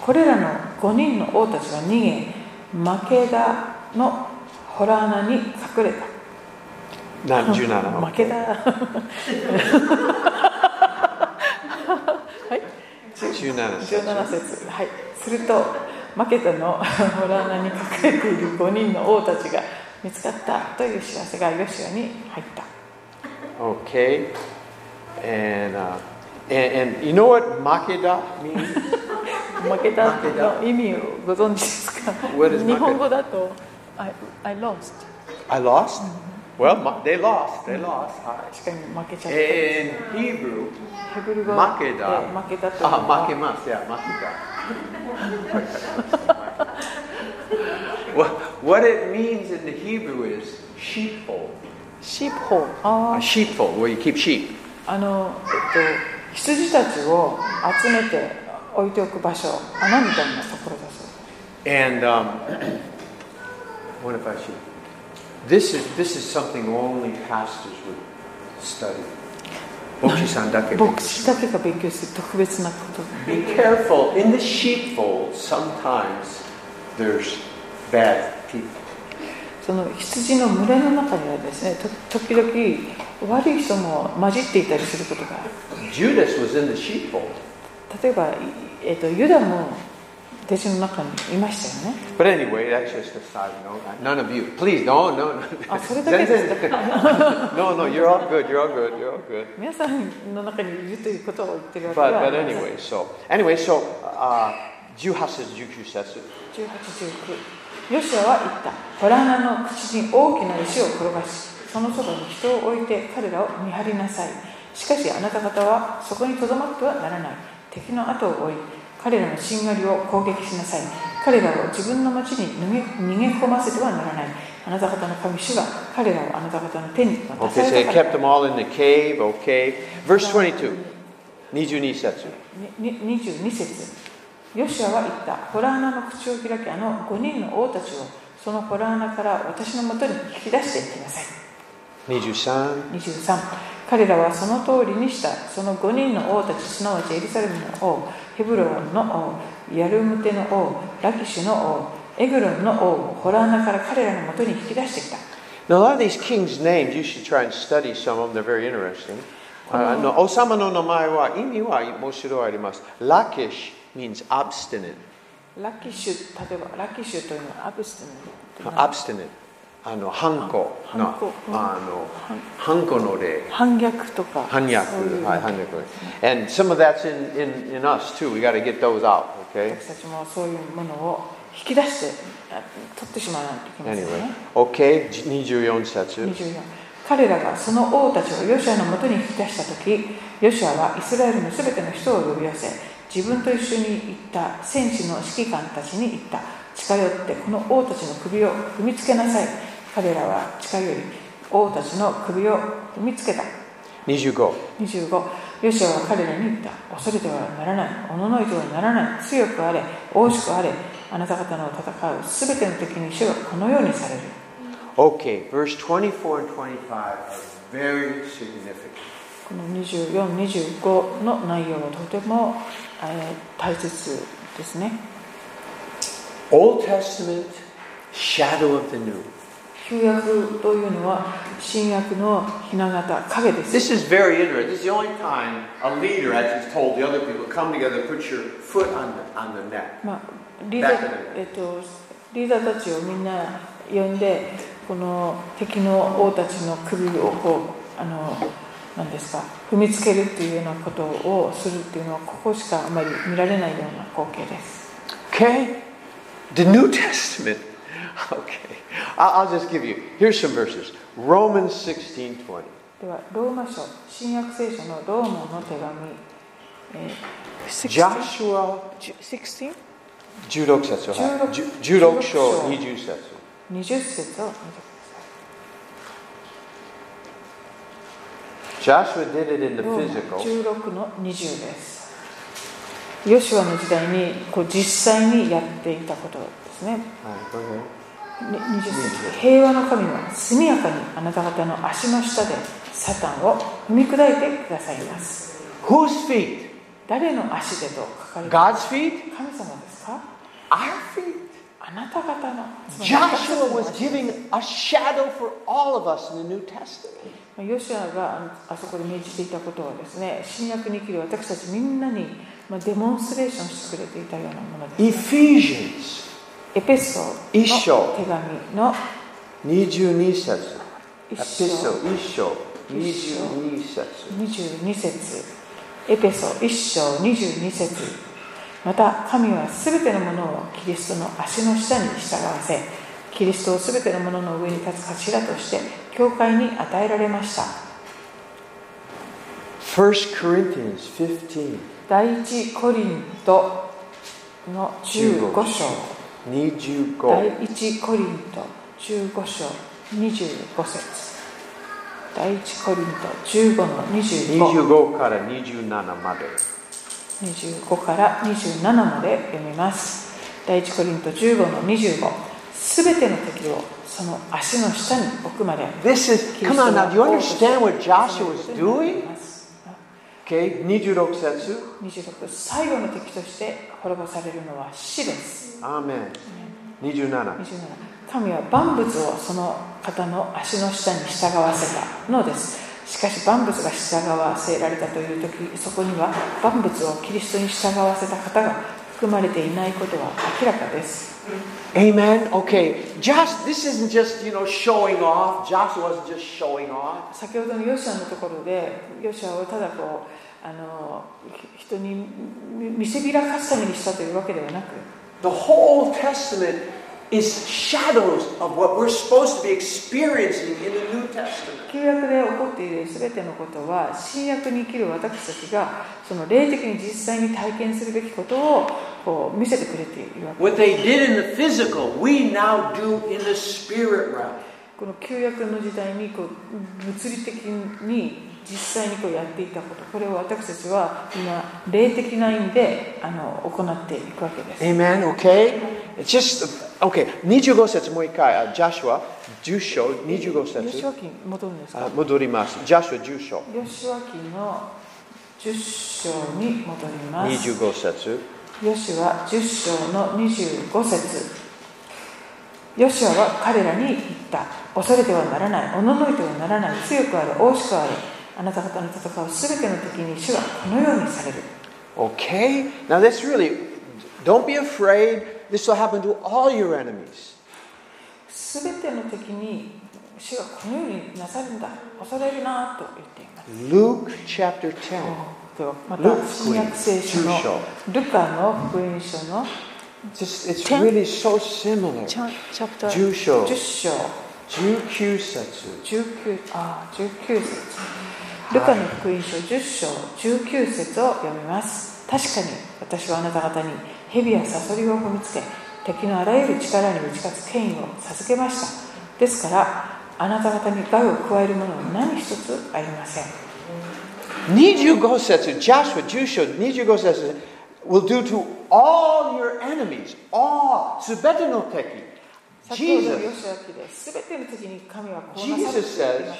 これらの5人の王たちは逃げ負けだの洞穴に隠れたな17。*laughs* *laughs* 負けだはい17節。17節はいするとマケタのホラー穴に隠れている5人の王たちが見つかったという知らせがヨシアに入った。Okay. And, uh, and, and you know what Makeda means? *laughs* 負けたの意味をご存知ですか What is 日本語だと I, I lost I lost? Well, ma- they lost. They lost. 確かに負けちゃった In Hebrew, ヘブル語負けたで負けたというの ah, は makemas, yeah, makeda. what, *laughs* what it means in the Hebrew is sheepfold. sheep hole あ A ah. sheep fold where you keep sheep. あの、えっと、羊たちを集めて置いておく場所穴みたいなところだそう And um, *clears throat* what if I should? This is this is something only pastors would study. Bochi-san Be careful. In the sheepfold, sometimes there's bad people. その羊の群れの中にはですねと時々悪い人も混じっていたりすることがある Judas was in the sheepfold. 例えば、いえっと、ユダも弟子の中にいましたよね But anyway, that's just a side note. None of you, please, no, no, no. あそれだけですか no, no, you're all good. You're all good. You're all good. 皆さんの中にいるということを言ってるわけで But は but ありません anyway, so anyway, so uh, 18節19節1819ヨシアは言った。ホラー穴の口に大きな石を転がしそのそばに人を置いて彼らを見張りなさい。しかしあなた方はそこにとどまってはならない。敵の後を追い彼らのしんがりを攻撃しなさい。彼らを自分の町に逃げ込ませてはならない。あなた方の神主が彼らをあなた方の手に渡 Okay, さ so れたから。Kept them all in the cave, okay. Verse 22. 22節。にに22節ヨシアは言った。ホラー穴の口を開きあの5人の王たちをそのホラー穴から私のもとに引き出していきなさい。23 23彼らはその通りにした。その5人の王たちすなわちエルサレムの王ヘブロンの王ヤルムテの王ラキシュの王エグロンの王をホラー穴から彼らのもとに引き出してきた。Now, a lot of these kings' names, you should try and study some of them. They're very interesting. Uh, no, Osama no namae wa imi wa moshiroi arimasu. Lakish means obstinate. ラキシュ例えばラキシュというのはアブスティ Obstinate. あの、反抗の、あの、反抗の例。反逆とか反逆。はい、反逆。And some of that's in, in, in us too. We got to get those out, okay? 私たちもそういうものを引き出してあ取ってしまわないといけません Anyway. ね。Okay, 24節。24彼らがその王たちをヨシアのもとに引き出した時ヨシアはイスラエルのすべての人を呼び寄せ自分と一緒に行った戦士の指揮官たちに言った。近寄ってこの王たちの首を踏みつけなさい。彼らは近寄り王たちの首を踏みつけた。25。25ヨシアは彼らに言った。恐れてはならない。おののいてはならない。強くあれ大しくあれ。あなた方の戦うすべての敵に主がこのようにされる。Okay, verse 24 and 25 are very significant. この24、25の内容はとても、えー大切ですね。Old Testament, shadow of the new. 旧約というのは新約のひな形、影です。This is very interesting. This is the only time a leader actually told the other people, come together, put your foot on the, on the neck. まあ、リーダーえっと、リーダーたちをみんな呼んで、この敵の王たちの首をこう、あの、なんですか、踏みつけるっていうようなことをするっていうのは、ここしかあまり見られないような光景です。Okay? The New Testament. *laughs* Okay. I'll, I'll just give you, here's some verses. Romans 16 20. では、ローマ書、新約聖書のローマの手紙、えー、Joshua? 16? 16節はい16 16章20節20節を見てくださ Joshua did it in the physical. 16の20です。ヨシュアの時代にこう実際にやっていたことですね。Alright, go ahead. に20節平和の神は速やかにあなた方の足の下でサタンを踏み砕いてくださいます。Whose feet? 誰の足でと書かれていま God's す feet? 神様ですか Our feet. あなた方の Joshua の was 足 giving a shadow for all of us in the New Testament. ヨシュアがあそこで命じていたことはですね新約に生きる私たちみんなにまあ、デモンストレーションしてくれていたようなものです。Ephesians エペソの一章手紙の22節。エ一ピソ章1章22節。22節。エペソ1章22節。また神はすべてのものをキリストの足の下に従わせキリストをすべてのものの上に立つ頭として教会に与えられました。1 Corinthians 15第一コリントの15章。25第一コリント15章25節。第一コリント15の25 25から27まで。25から27まで読みます。第一コリント15の25すべての敵をその足の下に置くまで This is, come on が now, do you understand what Joshua て doing? Okay, 26節。26最後の敵として滅ぼされるのは死ですアーメン27 27神は万物をその方の足の下に従わせたのです。しかし万物が従わせられたという時そこには万物をキリストに従わせた方が含まれていないことは明らかです Amen. Okay, just this isn't just you know showing off. Joshua wasn't just showing off. 先ほどのヨシアのところでヨシアをただこうあのひ人に見見せびらかすためにしたというわけではなく The whole Testament is shadows of what we're supposed to be experiencing in the New Testament. 旧約で起こっている全てのことは新約に生きる私たちがその霊的に実際に体験するべきことをこう見せてくれているわけ What they did in the physical, we now do in the spirit realm. この旧約の時代にこう物理的に実際にこうやっていたことこれを私たちは今霊的な意味であの行っていくわけです Amen. Okay. It's just okay. 25節もう一回。あ Joshua 10章25ヨシ節ワ記に戻るんですかあ戻ります。Joshua 10章ヨシワ記の10章に戻ります25節ヨシュは10章の25節ヨシュアは彼らに言った恐れてはならないおののいてはならない強くある大しくあるあなた方の戦うすべての敵に主はこのようにされる Okay. Now this really don't be afraid. This will happen to all your enemies. すべての敵に主がこのようになさるんだ恐れるなと言っています Luke chapter 10. ではまた新約聖書の10章ルカの福音書の Just it's really so similar. チャチャプター10章10章19節19あ19節ルカの福音書10章19節を読みます確かに私はあなた方に蛇やサソリを踏みつけ敵のあらゆる力に打ち勝つ権威を授けました。ですからあなた方に害を加えるものは何一つありません。25節 Joshua 10章25節 will do to all your enemies all すべての敵 Jesus Jesus says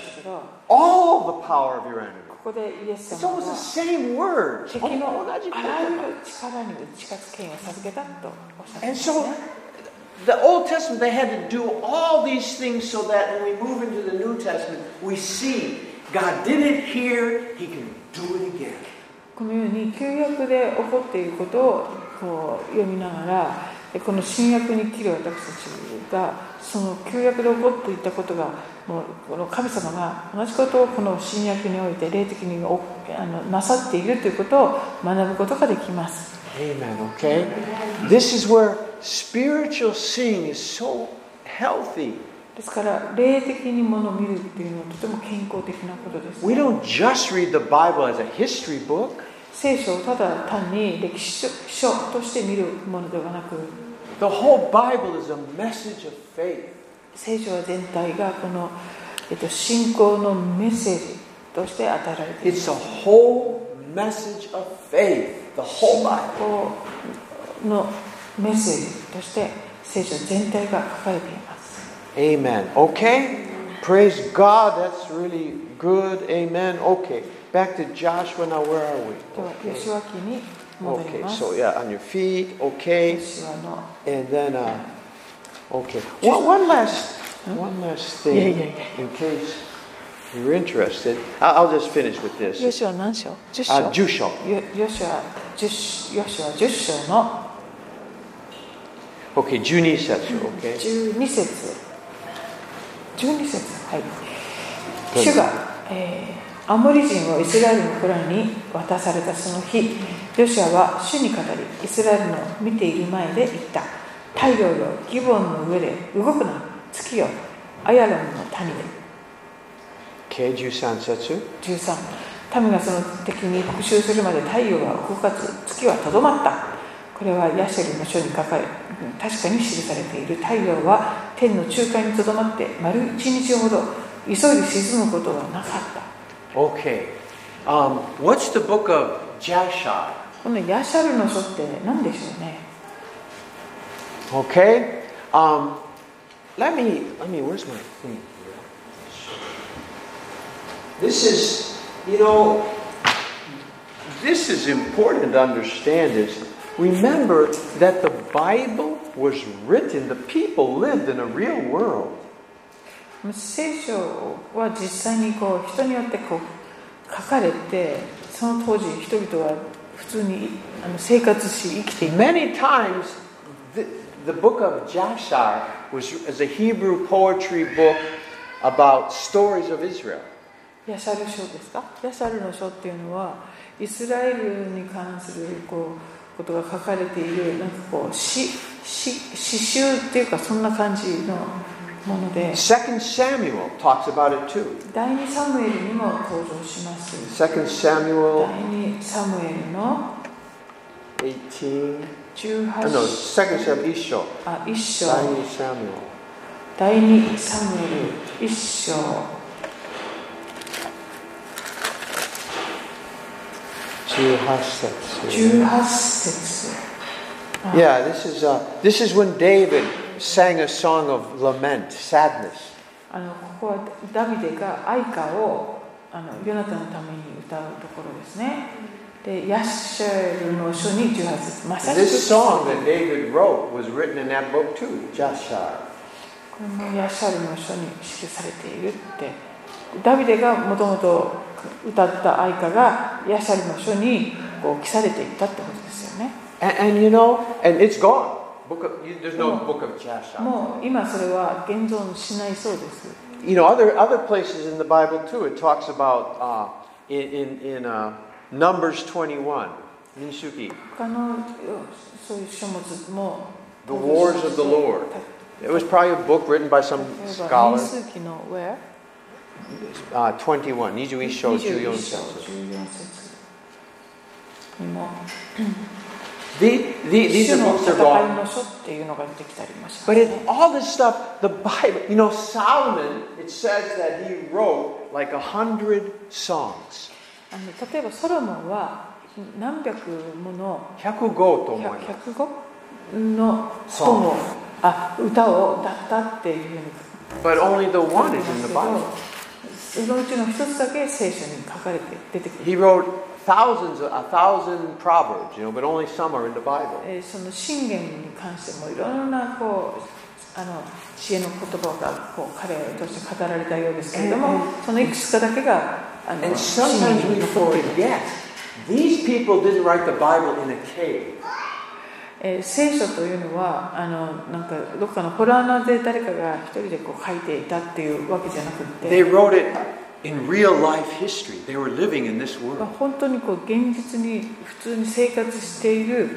all the power of your enemy そこでイエス様は敵の同じあらゆる力に打ち勝つ権を授けたとおっしゃっていました、このように旧約で起こっていることをこう読みながら、この新約に切る私たちが。その旧約で起こっていたことがもうこの神様が同じことをこの新約において霊的におあのなさっているということを学ぶことができます。Amen, okay? This is where spiritual seeing is so healthy. ですから霊的にものを見るっていうのはとても健康的なことです、We don't just read the Bible as a history book. 聖書をただ単に歴史書として見るものではなく The whole Bible is a message of faith. 聖書は全体がこの、えっと、信仰のメッセージとして与えられている It's a whole message of faith. The whole Bible. 信仰のメッセージとして聖書全体が書かれています Amen. Okay? Praise God. That's really good. Amen. Okay. Back to Joshua now. Where are we? では Okay. 吉脇に戻り Okay. ます So yeah, on your feet. Okay. 吉脇の And then, uh, okay. One, one last, one last thing, Yeah, yeah, yeah. in case you're interested, I'll, I'll just finish with this. ヨシュア何章 ?10 章 Uh, 10章。ヨヨシュア10ヨシュア10章の Okay, 12節, okay? 12節12節はい主が、えー アモリ人をイスラエルの子らに渡されたその日ヨシュアは主に語りイスラエルの見ている前で言った。太陽よギボンの上で動くな月よアヤロンの谷で。Okay, 13節。13民がその敵に復讐するまで太陽は動かず月はとどまった。これはヤシェルの書に書かれ確かに記されている。太陽は天の中間にとどまって丸一日ほど急いで沈むことはなかった Okay. Um, what's the book of Jashar? このヤシャルの書って何でしょうね Okay? Um, let me, let me, where's my thing? This is, you know, this is important to understand is remember that the Bible was written, the people lived in a real world. 聖書は実際にこう人によってこう書かれてその当時人々は普通にあの生活し生きていた Many times, the, the book of Jashar was as a Hebrew poetry book about stories of Israel. ヤシャル書ですか？ヤシャルの書っていうのはイスラエルに関するこうことが書かれているなんかこう詩詩詩集っていうかそんな感じのもので Second Samuel talks about it too. 第2サムエルにも登場します Second Samuel 第2サムエルの18. 18 Oh, no, Second Samuel Isho. あ1章 Samuel Samuel. 第2サムエル1章18節 Yeah, this is uh, this is when David sang a song of lament, sadness. あのここはダビデが愛歌をあのヨナタのために歌うところですね。で、ヤッシャルの書に18節まさしく This song that David wrote was written in that book too, Jashar. これもヤッシャルの書に記されているってダビデがもともと歌った愛歌がヤッシャルの書にこう記されていったってことですよね And, and you know, and it's gone. Book of, you, there's no Oh. book of Jashar. もう今それは現存しないそうです You know, other other places in the Bible too. It talks about uh, in in, in uh, Numbers 21, Nishuki, 他のそういう書物も the wars of the Lord. It was probably a book written by some 例えば scholar. 民数記の Where? Uh, 21, 21章14 21章節14節にも The, the, these 主 are の books are い gone. But ね in all this stuff, the Bible, you know, Solomon, it says that he wrote like a hundred songs. 例えばソロモンは何百もの105と思います。105の本をあ歌を歌ったっていうふうに But only the 書 one is ま in す the Bible. そのうちの一つだけ聖書に書かれて出てくる He wrote thousands, a thousand proverbs, you know, but only some are in the Bible. えーその信玄に関してもいろんなこうあの知恵の言葉がこう彼として語られたようですけれども、そのいくつかだけがあの And 信 sometimes 玄 we forget. These people didn't write the Bible in a cave. えー聖書というのはあのなんかどっかのホラー穴で誰かが一人でこう書いていたっていうわけじゃなく They て、wrote it in real life history. They were living in this まあ world. 本当にこう現実に普通に生活している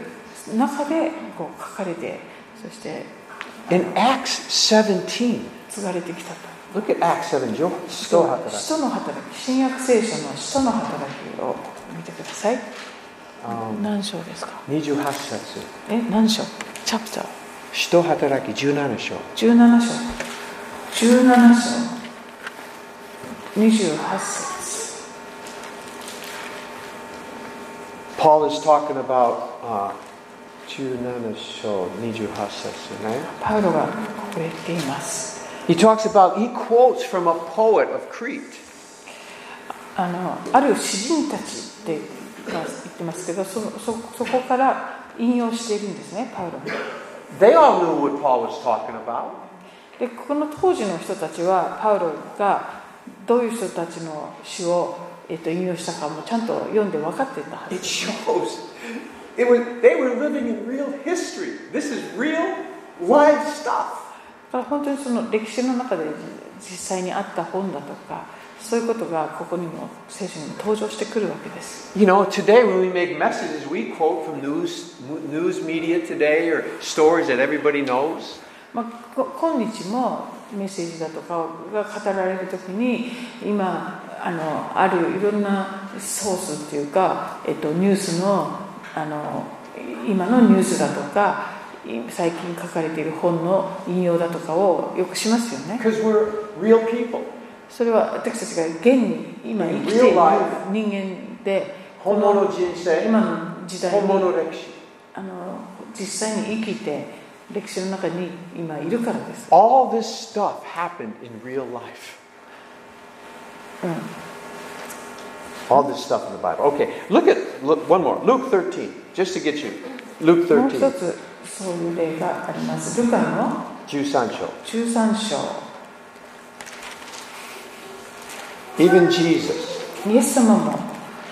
中でこう書かれてそして In Acts 17, 継がれてきたと。look at Acts 7. 使徒の働き新約聖書の使徒の働きを見てください Um, 何章ですか？28節。え何章？チャプター使徒働き17章。17章17章28節 Paul is talking about uh, 17章28節ね。パウロがここで言っています He talks about, he quotes from a poet of Crete. あのある詩人たちって言ってますけどそそそこから引用しているんですねパウロ They all knew what Paul was talking about. でこの当時の人たちはパウロがどういう人たちの詩を、えっと引用したかもちゃんと読んで分かっていたはず It shows it was they were living in real history. This is real live stuff. だから本当にその歴史の中で実際にあった本だとかそういうことがここにも聖書にも登場してくるわけです You know, today when we make messages, we quote from news news media today or stories that everybody knows. まあ、こ今日もメッセージだとかが語られる時に今あのあるいろんなソースっていうか、えっと、ニュースのあの今のニュースだとかい最近書かれている本の引用だとかをよくしますよね Because we're real people. それは私たちが現に今生きている人間で本物人生、今の時代に本物歴史。あの実際に生きて歴史の中に今いるからです All this stuff happened in real life. うん All this stuff in the Bible. Okay, look at look one more. Luke 13, just to get you. Luke もう一 13, つそういう例があります。ルカの13章. 13章。 Even Jesus, イエス様も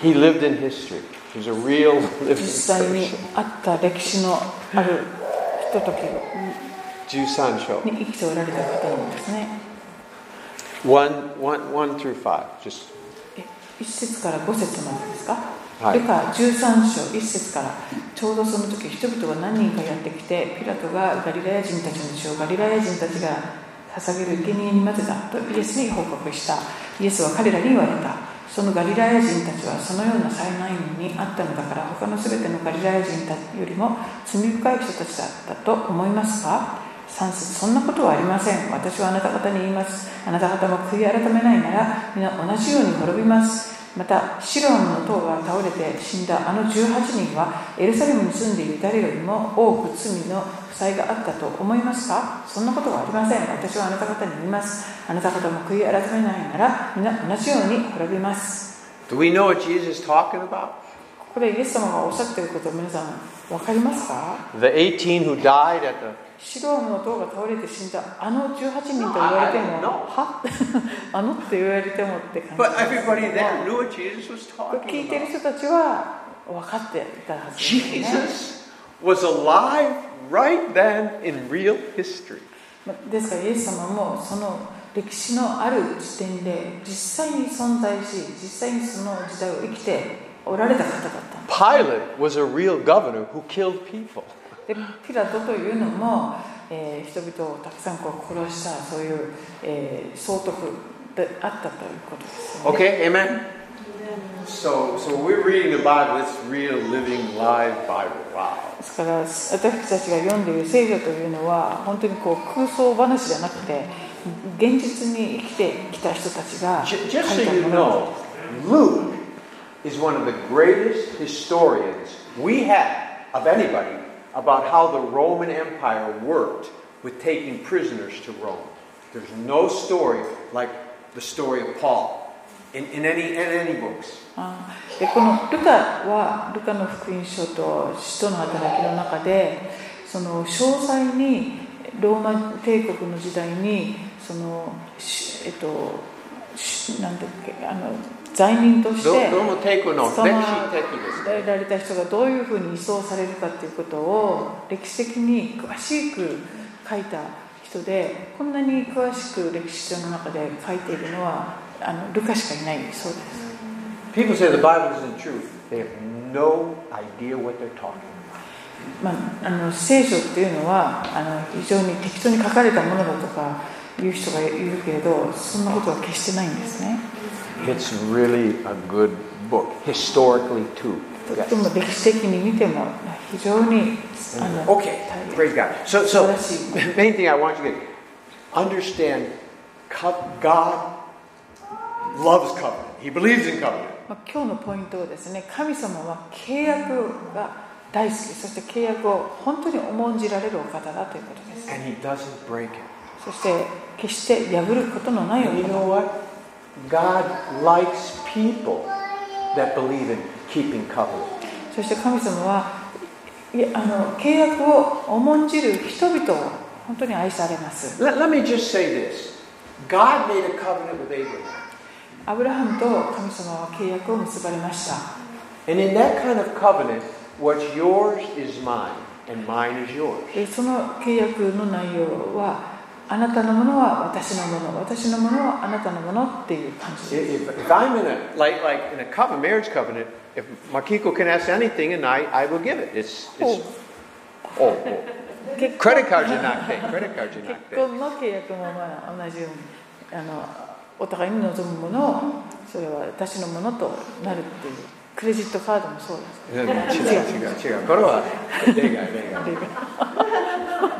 he lived in history. He was a real *laughs* living 実際に person. あった歴史のある ひととき13章.に生きておられた方なんですね。1, 1, 1 through 5. Just え1節から5節までですか、はいルカ13章1節からちょうどその時人々が何人かやってきてピラトがガリラヤ人たちの血をガリラヤ人たちが捧げる生贄に混ぜたとイエスに報告したイエスは彼らに言われたそのガリラヤ人たちはそのような災難にあったのだから他の全てのガリラヤ人たちよりも罪深い人たちだったと思いますか？3節そんなことはありません私はあなた方に言います。あなた方も悔い改めないなら皆同じように滅びます。またシロアムの塔が倒れて死んだあの18人はエルサレムに住んでいる誰よりも多く罪の負債があったと思いますか？そんなことはありません。私はあなた方に言います。あなた方も悔い改めないなら皆同じように滅びます。Do we know what Jesus is talking about? ここでイエス様がおっしゃっていることを皆さん分かりますか？The 18 who died at the シドームの塔が倒れて死んだあの18人と言われても、no, は？*laughs* あのって言われてもって感じで。で聞いてる人たちは分かっていたはずです、ね。Was alive right、then in real history. ですから、イエス様もその歴史のある時点で実際に存在し、実際にその時代を生きておられた方だった。Pilate was a real governor who killed people. でピラトというのも、えー人々をたくさんこう殺したそういう、えー総督であったということですよね。Okay, amen? So, so we're reading the Bible, it's real, living, live Bible. Wow. ですから私たちが読んでいる聖書というのは本当にこう空想話じゃなくて現実に生きてきた人たちが書い so た you もの know, Luke is one of the greatest historians we have of anybody about how the Roman Empire worked with taking prisoners to Rome. There's no story like the story of Paul in, in, any, in any books. あーでこのルカはルカの福音書と使徒の働きの中でその詳細にローマ帝国の時代にそのしえっとしなんだっけあの 罪人としてその歴史的ですね。られた人がどういうふうに移送されるかということを歴史的に詳しく書いた人でこんなに詳しく歴史書の中で書いているのはあのルカしかいないそうです People say the Bible isn't true. They have no idea what they're talking about. まあ、あの聖書っていうのはあの非常に適当に書かれたものだとかいう人がいるけれどそんなことは決してないんですね It's really a good book, historically too. とっても歴史的に見ても非常にあの Okay, 大変 praise God. So, 素晴 so らしい main thing I want you to get, understand, co- God loves covenant. He believes in covenant. まあ、今日のポイントはですね神様は契約が大好きそして契約を本当に重んじられるお方だということです And He doesn't break it. そして決して破ることのないお And you 方 know what? God likes people that believe in keeping covenant. そして神様はいやあの契約を重んじる人々を本当に愛されます Let, let me just say this God made a covenant with Abraham. アブラハムと神様は契約を結ばれました And in that kind of covenant, what's yours is mine, and mine is yours. でその契約の内容はあなたのものは私のもの私のものはあなたのものっていう感じです If, if I'm in a like like in a covenant, marriage covenant, if Makiko can ask anything and I, I will give it. It's, it's oh, oh. 結 credit card じゃなくて credit card じゃなく結て婚の契約もまあ同じようにあのお互いに望むものをそれは私のものとなるっていうクレジットカードもそうです違う違う違うこれは例外例外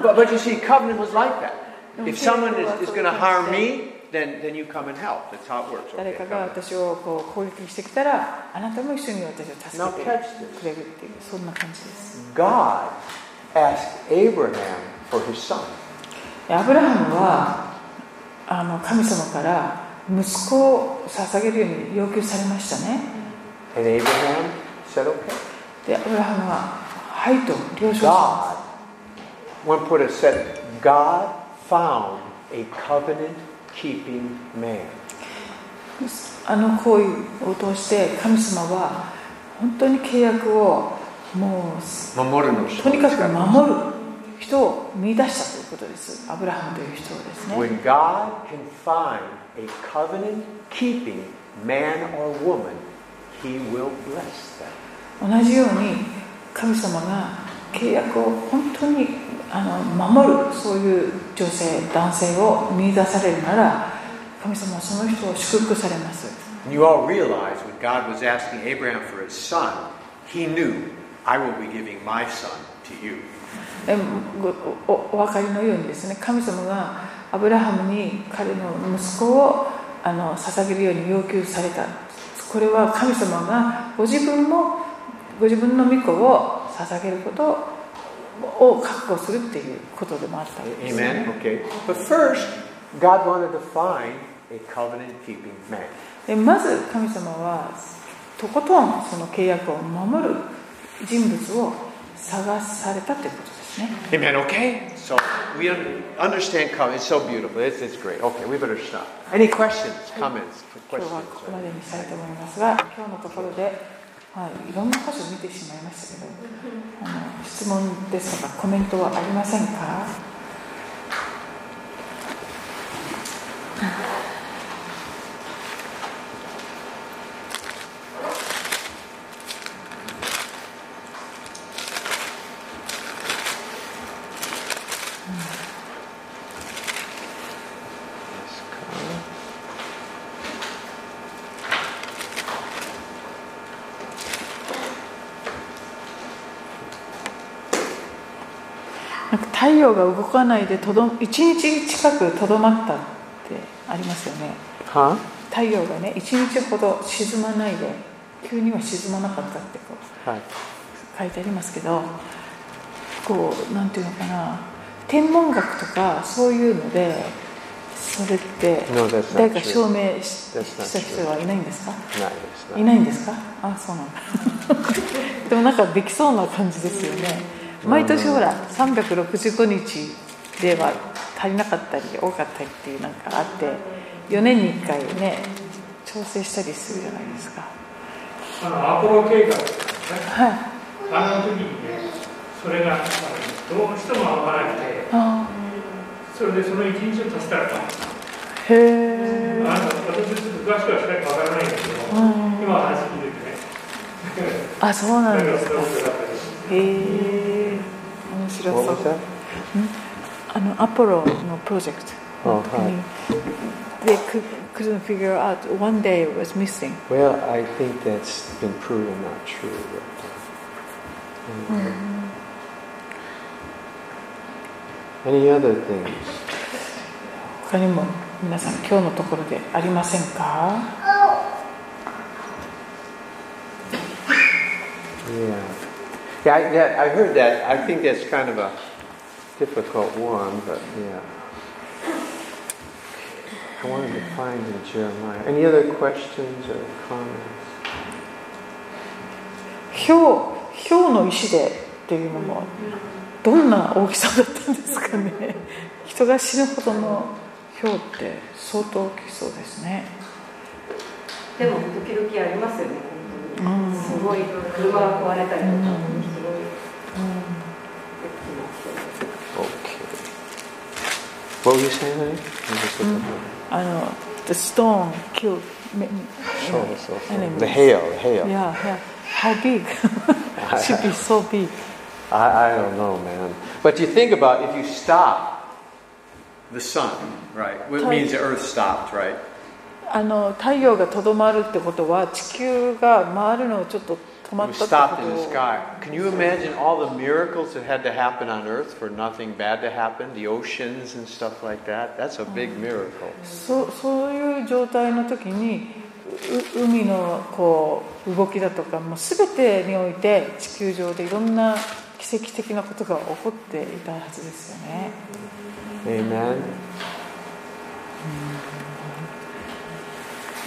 but, but you see covenant was like that if someone is, is going to harm me then, then you come and help that's how it works 誰 okay, かが.私をこう攻撃してきたらあなたも一緒に私を助けてくれるっていうそんな感じです God asked Abraham for his son でアブラハムはあの神様から息子を捧げるように要求されましたね and Abraham said okay でアブラハムははいと了承しま God, one put it said, God found a covenant keeping man. すあの行為を通して神様は本当に契約をもうとにかく守る人を見出したということですアブラハムという人をですね When God can find a covenant keeping man or woman, he will bless them. 同じように神様が契約を本当にあの守るそういう女性男性を見出されるなら神様はその人を祝福されます。And you all realize when God was asking Abraham for his son, he knew, I will be giving my son to you. えごおお分かりのようにですね。神様がアブラハムに彼の息子をあの捧げるように要求された。これは神様がご自分もご自分の御子を捧げることを覚悟するっていうことでもあったわけですよね Amen? Okay. But first, God wanted to find a covenant keeping man. でまず神様はとことんその契約を守る人物を探されたということですね Amen. Okay. So we un- understand covenant. It's so beautiful. It's, it's great. Okay, we better stop. Any questions, comments, 今日 questions? はここまでにしたいと思いますが今日のところで、はい、いろんな箇所見てしまいましたけどあの質問ですとかコメントはありませんか？なんか太陽が動かないでとど1日近くとどまったってありますよね Huh? 太陽がね1日ほど沈まないで急には沈まなかったってこう Hi. 書いてありますけどこうなんていうのかな天文学とかそういうのでそれって誰か.証明した人はいないんですか？いないんですか？あそうなんだ *laughs* でもなんかできそうな感じですよね毎年ほら365日では足りなかったり多かったりっていうなんかあって4年に1回ね調整したりするじゃないですか。あのアポロ計画ですね、はい。あの時にね、それがどうしても合わなくて、あそれでその一日を足したら、へえ。の私ちょっと詳しくはしないかわからないんですけど、今は話聞いててね、あそうなんですか。*laughs* へえ。面白そう?あのアポロのプロジェクトの時に they could, couldn't figure out one day it was missing Well, I think that's been proven not true. But, uh, Any other things? 他にも皆さん今日のところでありませんか Yeah. Yeah, I, that, I heard that. I think that's kind of a difficult one, but yeah. I wanted to find in Jeremiah. Any other questions or comments? ひょうひょうの石でっていうのもどんな大きさだったんですかね人が死ぬほどのひょうって相当大きそうですねでも時々ありますよねうんすごい車が壊れたりとか、うん Okay. What were you saying, honey? Up. あの The stone killed So, so, so. The hail, the hail. Yeah, yeah. How big? Should be so big. I, I don't know, man. But you think about if you stop the sun, right? It Time. means the earth stopped, right? あの太陽がとどまるってことは地球が回るのをちょっと止ま It っ was たって stopped こ in the と sky. Can you imagine all the miracles that had to happen on earth for nothing bad to happen? The oceans and stuff like that? That's a big miracle. そうそういう状態の時にう海のこう動きだとかもう全てにおいて地球上でいろんな奇跡的なことが起こっていたはずですよね。 Amen.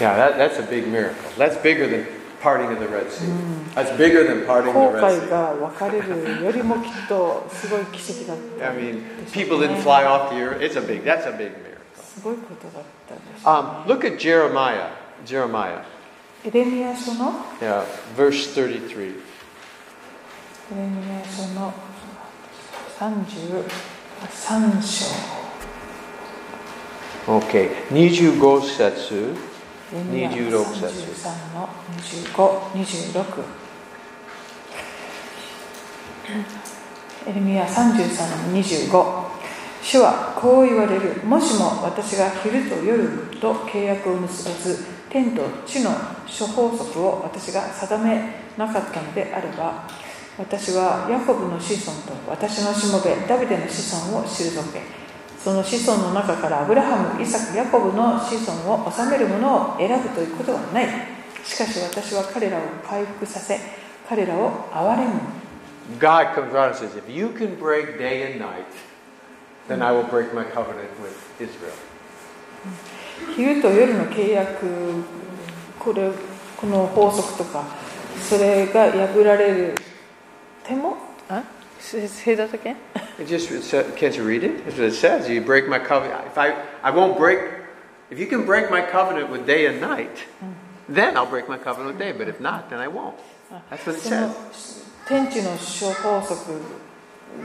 Yeah, that, that's a big miracle. That's bigger than parting of the Red Sea. That's bigger than parting the Red Sea. I mean, people didn't fly off the earth. It's a big, that's a big miracle. Um, look at Jeremiah. Jeremiah. Yeah, verse 33. Okay. Niju Gosetsu. エルミです。23の25、26エルミア33の25主はこう言われる。もしも私が昼と夜と契約を結ばず天と地の諸法則を私が定めなかったのであれば私はヤコブの子孫と私のしもべダビデの子孫を退け。その子孫の中からアブラハム、イサク、ヤコブの子孫を治める者を選ぶということはない。しかし私は彼らを回復させ、彼らを憐れむ。God comes around and says, if you can break day and night, then I will break my covenant with Israel. 昼と夜の契約これこの法則とかそれが破られる手もあ？Say that again? It just, it said, can't you read it? That's what it says. You break my covenant. If I, I won't break, if you can break my covenant with day and night, then I'll break my covenant with day. But if not, then I won't. That's what it says. 天地の諸法則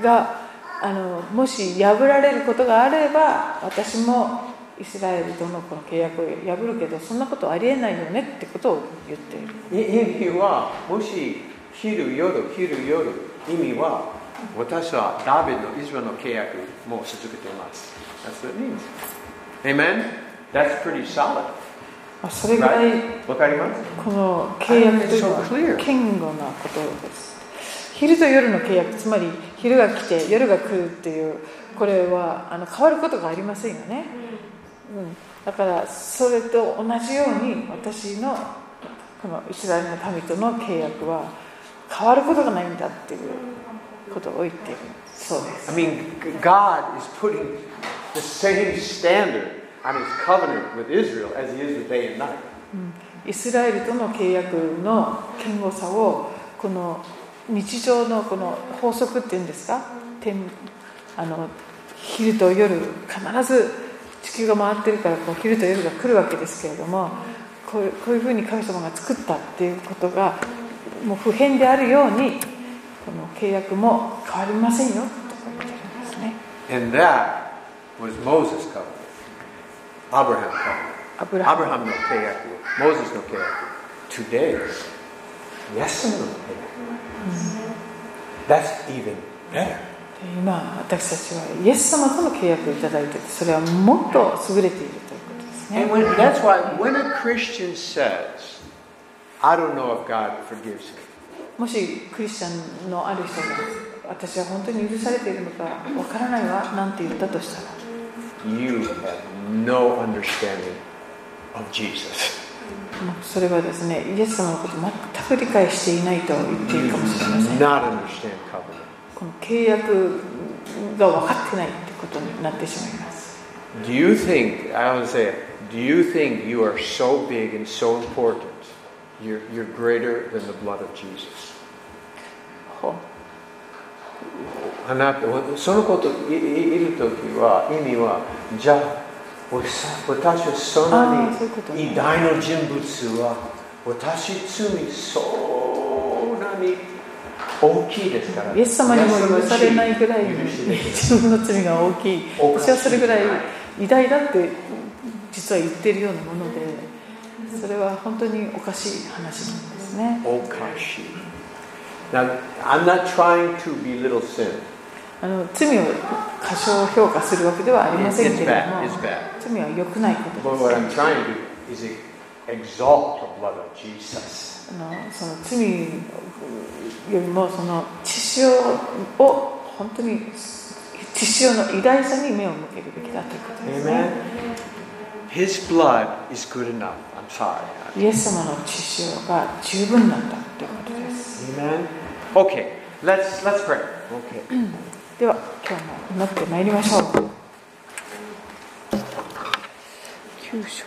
があのもし破られることがあれば私もイスラエルとのこの契約を破るけどそんなことありえないよねってことを言っている意味は、もし昼夜、昼夜、意味は、私はダビデのイスラエルの契約も続けています。That's what it means. Amen? That's pretty solid. まあそれぐらい?わかります？この契約というのは.堅固なことです昼と夜の契約つまり昼が来て夜が来るっていうこれはあの変わることがありませんよね、うん、だからそれと同じように私のこのイスラエルの民との契約は変わることがないんだっていうことを言っているそうです。I mean, God is putting the same standard on his covenant with Israel as he is with day and night. イスラエルとの契約の堅固さをこの日常のこの法則っていうんですか？天あの昼と夜必ず地球が回ってるからこう昼と夜が来るわけですけれどもこうこういうふうに神様が作ったっていうことがもう普遍であるようにこの契約も変わりませんよと言ってるんですね And that was Moses' covenant. Abraham covenant. アブラハム Abraham no keyaku. Moses no keyaku. Today, yes no keyaku. That's even better. で今私たちはイエス様との契約をいただいててそれはもっと優れているということですね And when, that's why when a Christian says, I don't know if God forgives me, もしクリスチャンのある人が私は本当に許されているのかわからないわなんて言ったとしたら you have no understanding of Jesus. それはですねイエス様のことを全く理解していないと言っていいかもしれません.この契約が分かってないってことになってしまいます Do you think, I want to say it, do you think you are so big and so important? You're, you're greater than the blood of Jesus. あなた、そのこといいいるときは、意味は、じゃあ、私はそんあなに偉大な人物は私罪そんなに大きいですから。イエス様にも許されないぐらい。自分の罪が大きい。私はそれぐらい偉大だって実は言ってるようなものでそれは本当におかしい話なんですね。おかしい。Now, I'm not trying to belittle sin. あの罪を過小評価するわけではありませんけれども、罪は良くないことです。あのその罪よりも、その血潮を本当に血潮の偉大さに目を向けるべきだということですね。His blood is good enough. イエス様の血潮が十分なんだということです. Okay, let's let's pray. Okay. *clears throat* では今日も祈ってまいりましょう9章